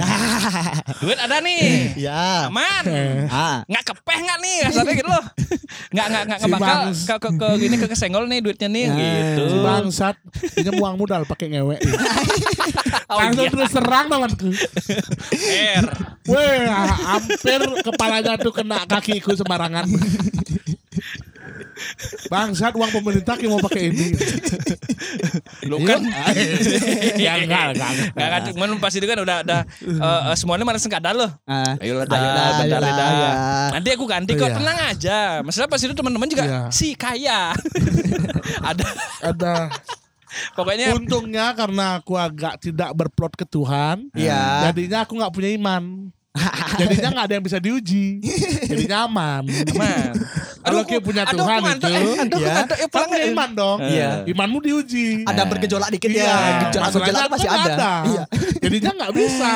duit ada nih Ya. aman Ah. nggak kepeh nggak nih kasarnya gitu loh nggak nggak nggak Si bangs. ke, ke, ke gini ke kesenggol nih duitnya nih gitu Si bangsat, ini uang modal pakai ngewek. Oh, Langsung iya. terus serang temanku. Er. Weh, hampir kepalanya tuh kena kakiku sembarangan. Bangsat uang pemerintah yang mau pakai ini. Lu kan ya enggak, enggak. Enggak kan cuman pas itu kan udah udah eh, semuanya mana sengkada loh. Ah. Ayolah, dah, bentar ya. Nanti aku ganti kok, Iya. tenang aja. Masalah pas itu teman-teman juga Iya. si kaya. Ada Ada pokoknya untungnya karena aku agak tidak berplot ke Tuhan. Iya. Jadinya aku nggak punya iman. Jadinya nggak ada yang bisa diuji. Jadinya aman. teman. Kalau kita punya aduh, Tuhan itu, eh, aduh, Iya. ngantuk, eh, Kan pulang iman dong. Iya. Imanmu diuji. Ada bergejolak dikit Iya, ya. Gejolak-gejolak masalahnya tuh pasti aku ada. nggak Iya. Jadinya nggak bisa.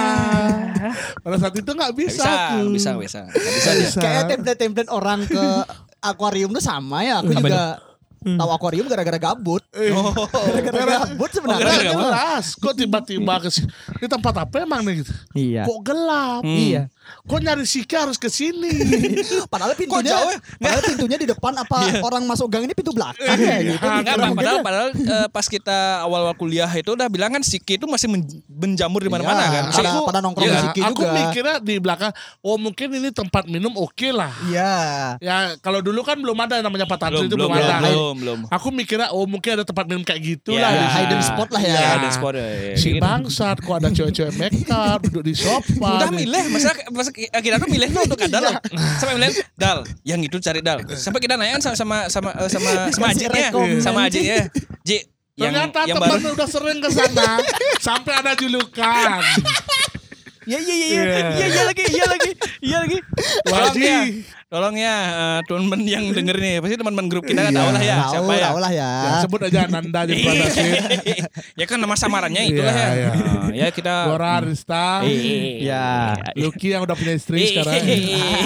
Pada saat itu nggak bisa. bisa, nggak bisa, nggak bisa. Nggak bisa. Bisa. Kayak template-template orang ke akuarium tuh sama ya. Aku juga tahu akuarium gara-gara gabut. Gara-gara gabut Oh, sebenarnya. nggak jelas. Kok tiba-tiba ke sini? Di tempat apa emang nih gitu? Iya. Kok gelap? Iya. Kok nyari Siki harus ke sini? Padahal pintunya, jauh ya? padahal pintunya di depan apa orang masuk gang ini pintu belakang ya gitu. Enggak, Mungkin padahal, ya. padahal eh, pas kita awal-awal kuliah itu udah bilang kan Siki itu masih men- menjamur di mana-mana Iya, kan. pada, Aku- pada nongkrong Iya, di Siki aku juga. mikirnya di belakang, oh mungkin ini tempat minum oke lah. Iya. Ya kalau dulu kan belum ada yang namanya Belum, itu belum, belum, belum, ada. belum, belum. Aku mikirnya oh mungkin ada tempat minum kayak gitu Iya, lah. di hidden spot lah ya. Iya. Hidden spot, ya, ya, Si gitu. bangsat kok ada cewek-cewek make up duduk di sofa. Udah milih, masa, masa kita tuh milih tuh untuk kadal loh. Sampai milih dal, yang itu cari dal. Sampai kita nanya kan sama sama sama sama, sama Kasih Ajiknya, rekomen. sama Ajiknya. Ji, yang Ternyata yang teman baru udah sering ke sana sampai ada julukan. Iya iya iya iya Iya. iya iya lagi iya lagi iya lagi. Wajib. Ya, tolong ya eh, teman-teman yang denger nih, pasti teman-teman grup kita kan tahu lah ya Tahu, siapa ya. tahu lah ya. Ya, sebut aja Nanda pada sih. ya kan nama samarannya itulah Iya, ya. iya. Nah, ya kita Dora Arista, Iya. Lucky yang udah punya istri sekarang.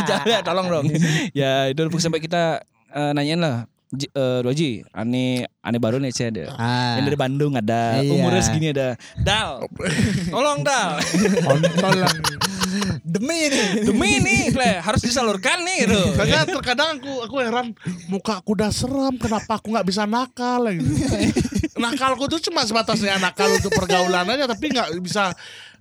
Jangan tolong dong. ya itu sampai kita eh, nanyain lah. Ji, eh, Doji, ane ane baru nih saya ada. Ah. Yang dari Bandung ada, Iya. umurnya segini ada. Dal, tolong Dal. Kontol yang Demi ini. Demi nih, Ple, harus disalurkan nih gitu. Soalnya terkadang aku aku heran muka aku udah serem kenapa aku nggak bisa nakal gitu. Nakalku tuh cuma sebatas ya nakal untuk pergaulan aja tapi nggak bisa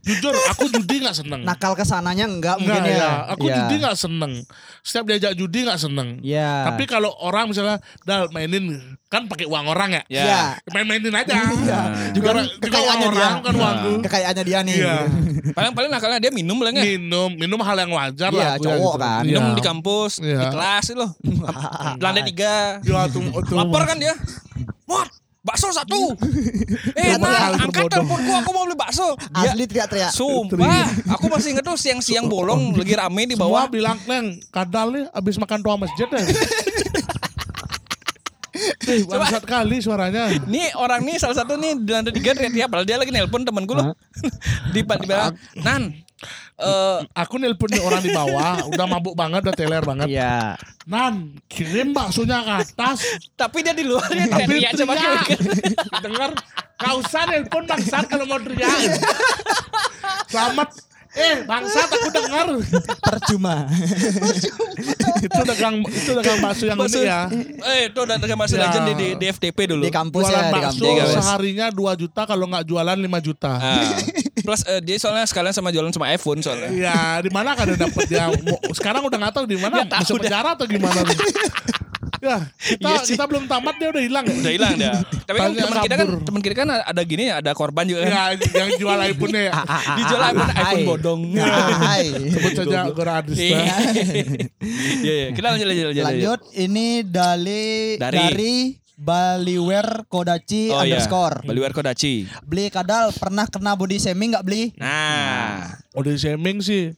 jujur aku judi nggak seneng. Nakal ke sananya enggak Enggak mungkin ya, ya. aku Iya. judi nggak seneng. Setiap diajak judi nggak seneng. Iya. Tapi kalau orang misalnya dal mainin kan pakai uang orang ya. Ya. Iya. Main-mainin aja. Iya. Juga, uang kekayaannya dia. orang kan uangku. Kekayaannya dia nih. Iya. Paling-paling nakalnya dia minum lah nggak? Minum, minum hal yang wajar Iya, lah. ya cowok gitu. kan. Minum Iya. di kampus, Iya. di kelas itu loh. Lantai tiga. Ya, tuh, tuh. Lapar kan dia. Mot, bakso satu. eh, nah, angkat teleponku, aku mau beli bakso. Dia, Asli teriak-teriak. Sumpah, aku masih inget tuh siang-siang bolong lagi rame di Semua bawah. bilang, Neng, kadal nih abis makan tua masjid ya. Eh, bangsat kali suaranya. Nih orang nih salah satu nih di lantai tiga teriak-teriak padahal dia lagi nelpon temanku loh. di di bilang, Nan, eh Aku nelpon orang di bawah, udah mabuk banget, udah teler banget. Iya. Nan, kirim baksonya ke atas. tapi dia di luar dia Tapi teriak coba teriak. kayak Dengar, gak usah nelpon bangsat kalau mau teriak. Selamat. Eh, bangsat aku dengar. Percuma. itu dagang itu dagang bakso yang Bakso. unik ya. Eh, itu udah dengan bahasa Ya. legend di, di, di FTP dulu. Di kampus Jualan ya, di bakso kampus. seharinya 2 juta kalau nggak jualan 5 juta. Ah. Plus eh, dia soalnya sekalian sama jualan sama iPhone soalnya. Iya, di mana kan dapat dia? Mau- Sekarang udah nggak tahu di mana, tahu masuk penjara atau gimana nih. Ya, kita Iya kita belum tamat dia udah hilang. ya? Udah hilang dia. Tapi kan teman kita kan teman kita kan ada gini ya, ada korban juga kan. Ya, yang jual iPhone-nya ya. Dijual iPhone, iPhone bodong. Hai. Sebut saja Gora Adista. Iya, iya. Kita lanjut lanjut lanjut. Lanjut ini dari Dari. dari, Baliwer Kodachi Oh iya. underscore. Baliwer Kodachi. Beli kadal pernah kena body shaming nggak beli? Nah, Udah shaming sih,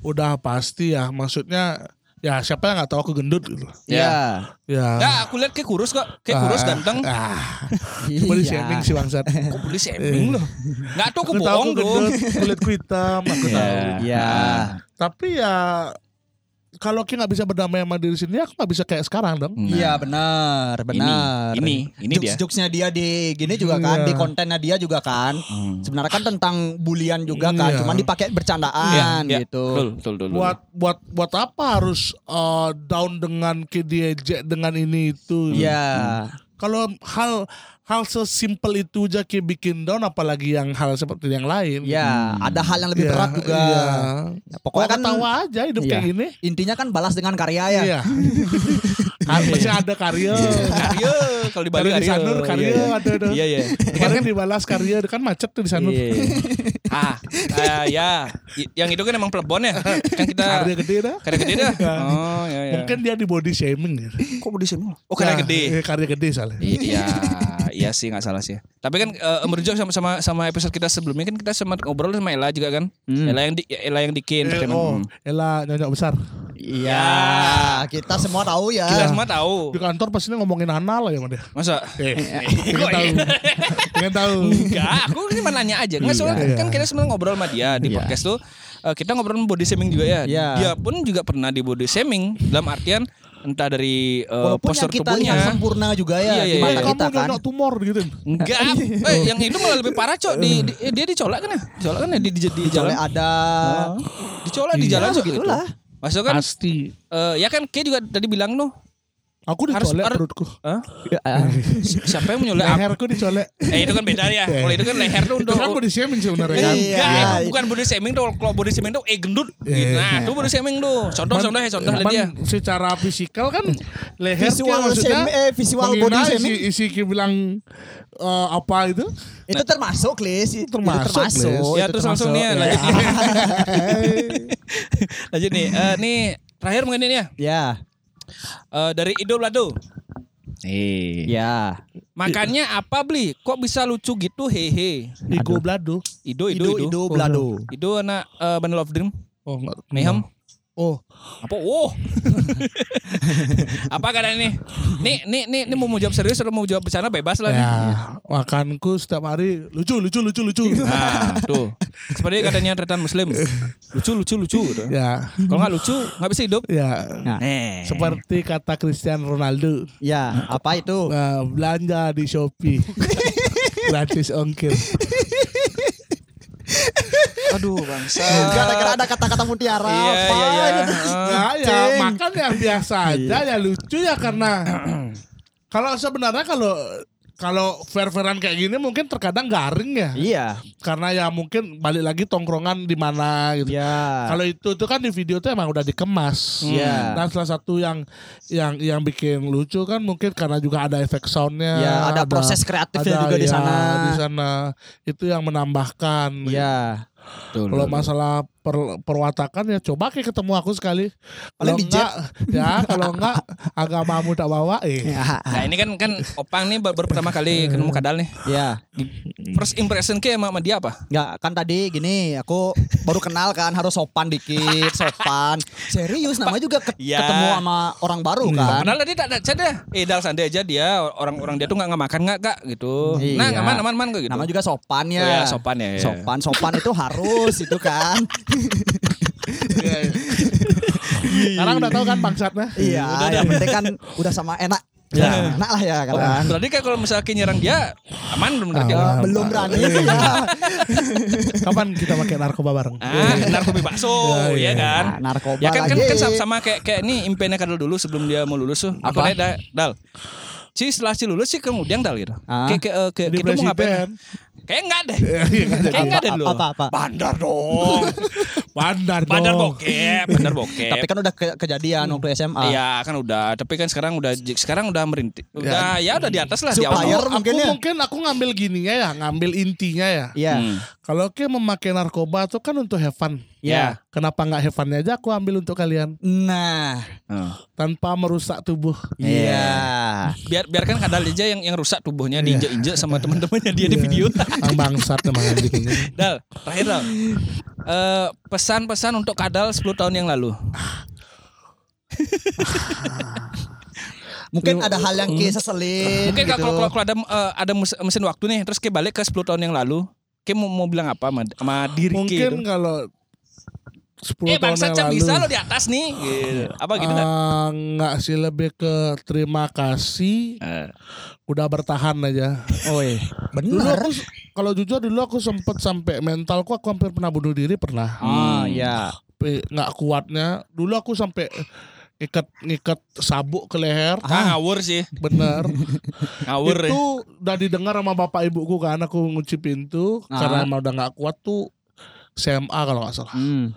udah pasti ya. Maksudnya, ya siapa yang nggak tahu aku gendut gitu. Ya. Ya. Nah, aku lihat kayak kurus kok, kayak kurus Ah, ganteng. Ah, boleh Iya. shaming sih bangsat. Kok beli shaming loh? Enggak tuh aku Aku tahu bohong aku dong. gendut, kulitku hitam, aku Iya. tahu. Iya. Tapi ya kalau kita nggak bisa berdamai sama diri sendiri, aku nggak bisa kayak sekarang dong. Iya benar, benar. ini, ini dia. Jokes-jokesnya dia di gini juga kan, Iya. di kontennya dia juga kan. Sebenarnya kan tentang bulian juga kan, Iya. cuman dipakai bercandaan Iya, gitu. Betul, betul, betul. Buat buat buat apa harus uh, down dengan KDJ dengan ini itu? Iya. Kalau hal hal sesimpel itu aja kayak bikin down, apalagi yang hal seperti yang lain. Iya, ada hal yang lebih Iya, berat juga. Iya. Ya, pokoknya kan tawa aja hidup Iya. kayak gini. Intinya kan balas dengan karya ya. Iya. Kan Masih ada karya. Karya kalau di Bali di karya. Sanur karya Iya, ada ada. Iya, iya. Kemarin dibalas karya kan macet tuh di Sanur. Iya. ah, ah, ya. Yang itu kan emang plebon ya. Kan kita Karya gede dah. karya gede dah. Oh, iya, iya. Mungkin dia di body shaming gitu. kok body shaming? Oh, karya Nah, gede. eh, Karya gede soalnya. Iya, iya sih nggak salah sih. Tapi kan uh, merujuk sama sama sama episode kita sebelumnya kan kita sempat ngobrol sama Ella juga kan. Ella yang di, Ella yang dikin. Eh, oh, Ella nyonyok besar. Iya, kita semua tahu ya. Kita semua tahu. Di kantor pasti ngomongin anal lah ya sama dia. Masa? Eh, pengen tahu. iya? Pengen tahu. Enggak, aku cuma nanya aja. Enggak soalnya Iya. kan kita sebenarnya ngobrol sama dia di Iya. podcast tuh. eh, kita ngobrol body shaming juga ya. Iya. Dia pun juga pernah di body shaming dalam artian entah dari eh, Walaupun postur yang kita tubuhnya. lihat sempurna juga ya Iya, di iya, mata iya. kamu kita kan. tumor gitu. Enggak, eh, yang itu malah lebih parah cok di, di- eh, dia dicolak kan ya? Dicolak kan ya di, di, di jalan. Soalnya ada Dicolak di Iya, jalan cok gitu. begitulah. Maksudnya kan Pasti. eh, ya kan kayak juga tadi bilang tuh. Aku Harus- dicolek harus- perutku. Hah? Ah, Si- Siapa yang menyolek? Leherku dicolek. Eh itu kan beda ya. Kalau itu kan leher tuh untuk Itu kan body shaming sebenarnya kan. Iya. Enggak, bukan body shaming tuh. Kalau body shaming tuh eh gendut. Iya. Nah, itu body shaming tuh. Contoh contoh ya contoh Cuman dia. secara fisikal kan leher Visual maksudnya eh, visual body shaming. isi, isi bilang eh, apa itu itu termasuk, Lis. Itu termasuk, Lis. Ya terus langsung nih termasuk. lanjut nih. lanjut nih. Eh, nih terakhir mungkin ini ya. Ya, Eh, dari Ido Blado. Eh. ya. Makannya apa beli? Kok bisa lucu gitu? Hehe. Igo blado Ido, Ido, Ido, Ido. Ido, Blado. Ido anak eh, Bundle of Dream. oh enggak Mayhem. Oh Apa? Oh. apa keadaan ini? Nih, nih, nih, nih mau mau jawab serius atau mau jawab bercanda bebas lah nih. ya makanku setiap hari lucu lucu lucu lucu Nah, tuh. Seperti katanya tretan muslim. Lucu, lucu, lucu. gitu. ya Kalau nggak lucu, nggak bisa hidup. ya Nah, Eh. seperti kata Cristiano Ronaldo ya, apa itu? Nah, belanja di Shopee gratis ongkir Aduh, bangsa. Gara-gara ada kata-kata mutiara Iya, apa iya, iya. gitu. ya ya makan yang biasa aja ya lucu ya karena kalau sebenarnya kalau kalau fair-fairan kayak gini mungkin terkadang garing ya Iya. karena ya mungkin balik lagi tongkrongan di mana gitu. Iya. Kalau itu tuh kan di video tuh emang udah dikemas. Iya. Dan salah satu yang yang yang bikin lucu kan mungkin karena juga ada efek soundnya. Ya, ada proses kreatifnya juga di ya, sana. Di sana itu yang menambahkan. Iya. Kalau masalah per- perwatakan ya coba kayak ketemu aku sekali. Paling Kalau enggak ya kalau enggak agamamu tak bawa eh. Nah ini kan kan Opang nih baru, pertama kali ketemu Kadal nih. Iya. First impression ke sama, sama dia apa? Enggak, kan tadi gini, aku baru kenal kan harus sopan dikit, sopan. Serius namanya juga ket- Iya. ketemu sama orang baru kan. Padahal tadi tak ada deh. Eh Dal santai aja dia orang-orang dia tuh nggak nggak makan nggak kak gitu. Iya. Nah aman aman aman gitu. Nama juga sopan ya. Oh ya, sopan ya, ya. Sopan, sopan itu harus itu kan. Iya, iya. Sekarang udah tahu kan bangsatnya. iya, yang penting kan udah sama enak. Ya, enak lah ya Oh, kan. berarti kan kalau misalnya nyerang dia aman belum berarti? Eh, belum berani. Kapan kita pakai narkoba bareng? Ah, narkoba bakso, Ya, ya iya. kan? Nah, narkoba Ya kan kan, lagi. kan sama, sama kayak kayak ini impiannya Kadal dulu sebelum dia mau lulus tuh. Aku Apa? Dal, Dal. Si setelah si lulus sih kemudian Dal gitu. Ah. Kayak kayak eh, kayak Jadi kita mau ngapain? Kayak enggak deh. Iya, iya, jadi. Kayak enggak deh dulu. apa- apa? Bandar dong. Bandar Bandar bokep, bandar bokep. Tapi kan udah ke- kejadian waktu SMA. Iya kan udah, tapi kan sekarang udah sekarang udah merintik, udah ya, udah di atas lah di. Bayar aku, mungkin aku ya? mungkin aku ngambil gininya ya, ngambil intinya ya. Iya. Hmm. Kalau ke memakai narkoba itu kan untuk have fun. Iya. Kenapa nggak have funnya aja aku ambil untuk kalian Nah, Hmm. tanpa merusak tubuh. iya. Biar biarkan kadal aja yang yang rusak tubuhnya diinjek-injek sama teman-temannya dia di video. Ang bangsat emang anjing ini. Dal, terakhir Dal. Eh, pesan-pesan untuk Kadal 10 tahun yang lalu. Mungkin ada hal yang kayak seselin Mungkin gitu. kalau kalau kalau ada eh, ada mes- mesin waktu nih, terus kayak balik ke 10 tahun yang lalu, kayak mau, mau bilang apa sama, sama diri Ki Mungkin gitu? kalau 10 Eh tahun yang lalu. bisa lo di atas nih. Gitu. Apa gitu kan? Ah, nggak sih lebih ke terima kasih Eh. udah bertahan aja. Oh iya. Dulu Benar. aku kalau jujur dulu aku sempet sampai mentalku aku hampir pernah bunuh diri pernah. Ah, iya. Tapi nggak kuatnya. Dulu aku sampai ngikat ngikat sabuk ke leher. Ah, ngawur sih. Bener. Ngawur. ya. itu udah didengar sama bapak ibuku kan aku ngunci pintu Ah. karena emang udah nggak kuat tuh SMA kalau nggak salah. Hmm.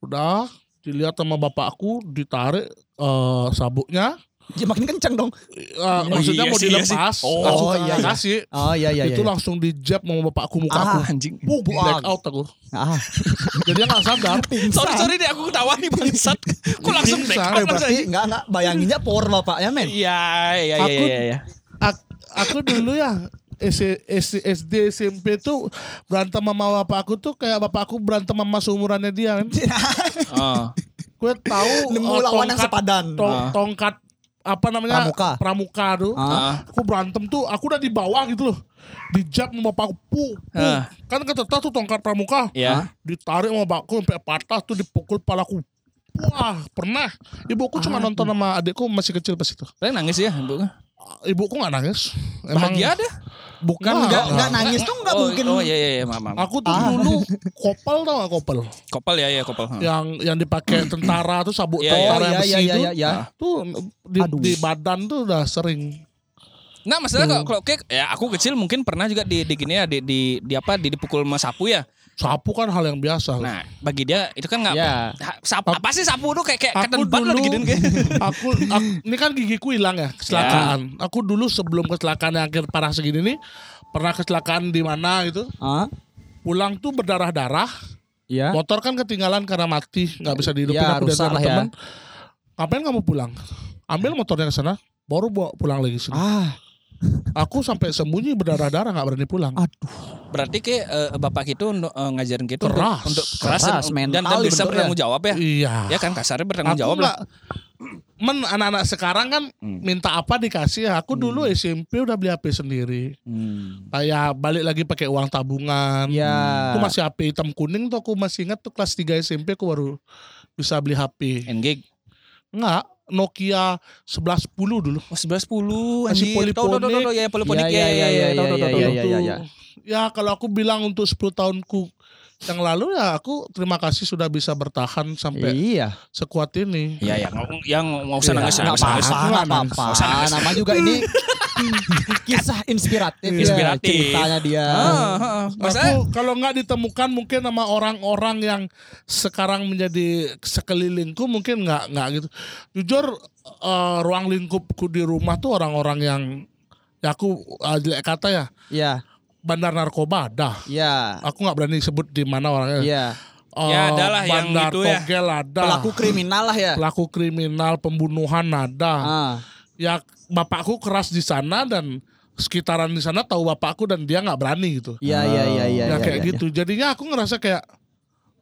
Udah dilihat sama bapakku ditarik eh, sabuknya. Ya makin kenceng dong. Eh, maksudnya iya mau sih, iya dilepas. sih. Oh, langsung iya, iya. kasih. Oh iya iya itu iya. langsung dijab sama bapakku muka Ah, aku. Anjing. Buh, black out aku. Ah, Jadi dia nggak sadar. Sorry sorry deh aku ketawa nih bangsat. Kok langsung back out langsung enggak enggak bayanginnya power bapaknya men. Iya iya iya Aku- iya. iya. Ak- aku dulu ya S- S- SD SMP tuh berantem sama bapak aku tuh kayak bapak aku berantem sama seumurannya dia kan. Oh. Gue tahu Nemu eh, lawan yang tongkat- sepadan. tong- Ah. tongkat apa namanya Pramuka. pramuka tuh. Ah. Ah. Aku berantem tuh, aku udah di bawah gitu loh. Dijab sama bapak aku, puh, puh. Ah. Kan ketetah tuh tongkat pramuka. Iya. Ditarik sama bapakku sampai patah tuh dipukul palaku. Wah pernah. Ibuku cuma nonton sama adikku masih kecil pas itu. Paling nangis ya, Bu. Ibuku nggak nangis. Bahagia ada. Bukan Nggak, enggak nggak. enggak nangis tuh enggak oh, mungkin. Oh iya iya iya, maaf, maaf. Aku tuh dulu kopel tau gak kopel? Kopel ya ya kopel. Ha. Yang yang dipakai tentara tuh sabuk Iya, iya. tentara Oh yang besi iya itu. iya. iya. Tuh di, Aduh. di badan tuh udah sering. Nah, masalah kalau kalau kayak ya aku kecil mungkin pernah juga di di gini ya di di, di apa di dipukul sama sapu ya. Sapu kan hal yang biasa. Nah, bagi dia itu kan nggak Ya. Sapu, apa sih sapu tuh kayak kayak aku dulu, loh digituin kayak. aku, aku ini kan gigiku hilang ya kecelakaan. Aku dulu sebelum kecelakaan yang akhir parah segini nih pernah kecelakaan di mana gitu. Ah, Pulang tuh berdarah-darah. iya. Motor kan ketinggalan karena mati, nggak bisa dihidupin. Ya, aku rusak diantar lah ya. teman. Ngapain kamu pulang? Ambil motornya ke sana, baru bawa pulang lagi sini. Ah, Aku sampai sembunyi berdarah-darah nggak berani pulang. Berarti kayak eh, bapak itu untuk eh, ngajarin gitu untuk- Keras. untuk keras, Keras, dan, dan, dan bisa bertanggung jawab ya. Iya. Ya kan kasarnya bertanggung Aku jawab lah. men anak-anak sekarang kan Hmm. minta apa dikasih ya. Aku dulu SMP udah beli HP sendiri. Hmm. Kayak balik lagi pakai uang tabungan. ya. Itu masih HP hitam kuning tuh aku masih ingat tuh kelas 3 SMP aku baru bisa beli HP. Engage. Enggak, Nokia 1110 dulu. Oh 11 Masih anjir. Tahu tahu tahu poliponik. tahu ya poliponik Ya, ya ya, ya ya, ya ya, tahu tahu ya, tahu. ya, tahu. ya, ya, ya. Ya kalau aku bilang untuk 10 tahunku yang lalu ya aku terima kasih sudah bisa bertahan sampai Iya. sekuat ini. Iya ya, yang nggak usah Iya. nangis Nggak apa-apa, nggak apa-apa. Nama juga ini kisah inspiratif, ya, Inspiratif. ceritanya dia. Ah, ah, ah. Kalau nggak ditemukan mungkin sama orang-orang yang sekarang menjadi sekelilingku mungkin nggak nggak gitu. Jujur eh, ruang lingkupku di rumah tuh orang-orang yang ya aku eh, jelek kata ya Iya, bandar narkoba ada. iya, Aku nggak berani sebut di mana orangnya. iya. Eh, Ya, adalah yang bandar itu ya. togel ada. Pelaku kriminal lah ya. Pelaku kriminal pembunuhan ada. Ah, Ya bapakku keras di sana dan sekitaran di sana tahu bapakku dan dia nggak berani gitu. iya, iya, iya, iya. ya iya, kayak iya. gitu. Jadinya aku ngerasa kayak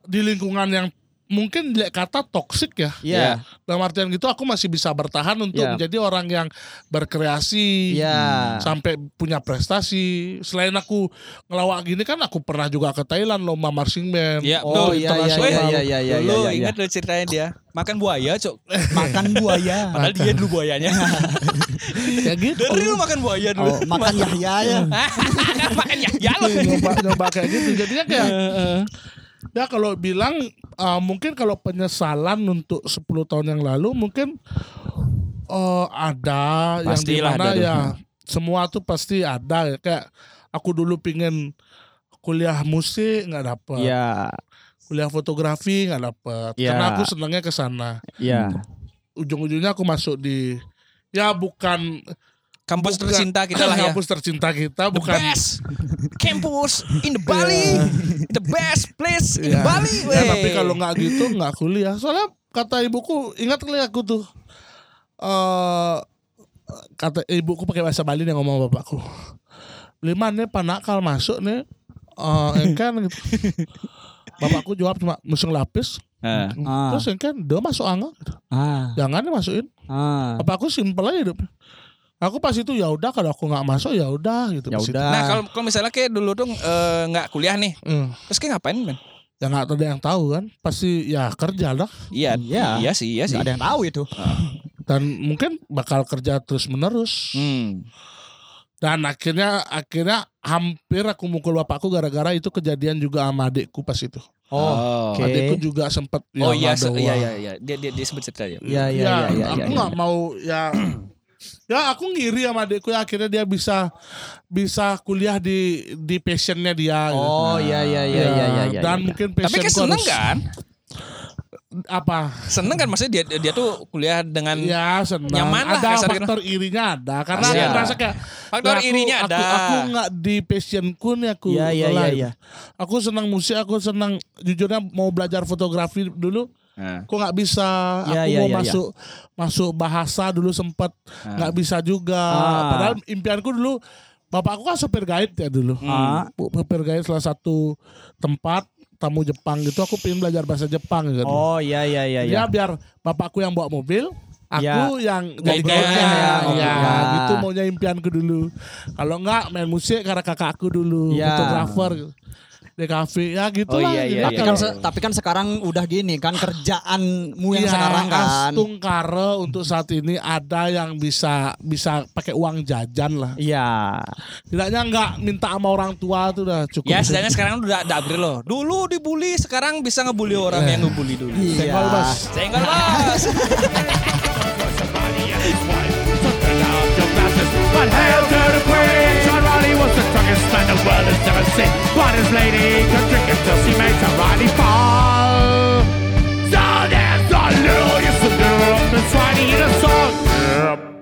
di lingkungan yang mungkin kata toksik ya. Iya, Dalam artian gitu aku masih bisa bertahan untuk Ya. menjadi orang yang berkreasi. iya. Sampai punya prestasi. Selain aku ngelawak gini kan aku pernah juga ke Thailand lomba marching band. Iya, Oh iya, iya, iya, iya, iya, iya, Dulu iya, iya. ingat lo ceritanya dia makan buaya, Cok. Makan buaya. Padahal dia dulu buayanya. ya gitu. Dari lu makan buaya dulu. Oh, makan Yahya ya. makan ya, ya lo. nyoba nyoba kayak gitu. Jadinya kayak ya kalau bilang uh, mungkin kalau penyesalan untuk 10 tahun yang lalu mungkin uh, ada Pastilah yang di mana ada ya semua tuh pasti ada ya. kayak aku dulu pingin kuliah musik nggak dapet Iya, kuliah fotografi nggak dapet Ya. karena aku senangnya ke sana iya. ujung-ujungnya aku masuk di ya bukan Kampus bukan- tercinta kita lah ya. kampus tercinta kita The bukan best campus in the Bali, the best place in Ya. Bali. Ya, tapi kalau nggak gitu nggak kuliah. Soalnya kata ibuku, ingat kali aku tuh. eh kata ibuku pakai bahasa Bali nih ngomong bapakku. Lima nih panakal masuk nih. eh engkan gitu. Bapakku jawab cuma musuh lapis. Ah, Terus engkan dia masuk angin. Gitu. ah, Jangan nih masukin. ah. Bapakku simpel aja hidup. Aku pas itu ya udah kalau aku nggak masuk ya udah gitu. Ya udah. Nah kalau kalau misalnya kayak dulu tuh eh, nggak kuliah nih, Hmm. terus kayak ngapain men? Ya nggak ada yang tahu kan. Pasti ya kerja lah. Iya, Iya. iya sih, iya sih. Nggak ada yang tahu itu. Dan mungkin bakal kerja terus menerus. Hmm. Dan akhirnya akhirnya hampir aku mukul bapakku gara-gara itu kejadian juga sama adikku pas itu. Oh, oke. Adikku juga sempat Oh ya iya, ngada iya wah. iya iya. Dia dia dia sebut cerita ya. Iya, iya, Ya, iya, iya. aku iya, nggak mau ya ya aku ngiri sama adikku ya akhirnya dia bisa bisa kuliah di di passionnya dia. gitu. Oh, iya, iya, iya, Ya, iya, iya, iya. Dan iya. mungkin Tapi passionku kayak seneng harus- kan? Apa? Seneng kan maksudnya dia dia tuh kuliah dengan Ya senang. Nyaman lah, ada kasar gitu. faktor irinya ada karena Pasti aku ada. merasa kayak Faktor ya aku- irinya aku, ada. Aku nggak di passionku nih aku. Iya, iya, live. iya. Aku senang musik, aku senang jujurnya mau belajar fotografi dulu. Nah. Aku nggak bisa. Iya, aku iya, mau iya, masuk masuk bahasa dulu sempat nggak bisa juga. Ah. Padahal impianku dulu bapakku kan supir guide ya dulu. Ah. Bu- Supir guide salah satu tempat tamu Jepang gitu. Aku pengen belajar bahasa Jepang gitu. Oh, iya, iya, iya, iya. Ya biar bapakku yang bawa mobil, aku yang jadi Guide-nya, guide-nya. ya, Ya, ya. gitu maunya impianku dulu. Kalau enggak main musik karena kakakku dulu, Ya. fotografer. gitu. Di kafe ya gitu Oh, lah. iya, gitu. iya, tapi kan se- tapi kan sekarang udah gini kan kerjaanmu yang Iya, sekarang kan. Astung Kare untuk saat ini ada yang bisa bisa pakai uang jajan lah. Iya. Tidaknya nggak minta sama orang tua tuh udah cukup. Ya setidaknya sekarang udah ada upgrade loh. Dulu dibully, sekarang bisa ngebully orang yang ngebully dulu. Iya. Senggol, Bos. Senggol bos. But hail to the queen! He was the drunkest man the world has ever seen. But his lady could drink until she makes her body fall. So there's a little, yes, a little, that's why in a song. Yep.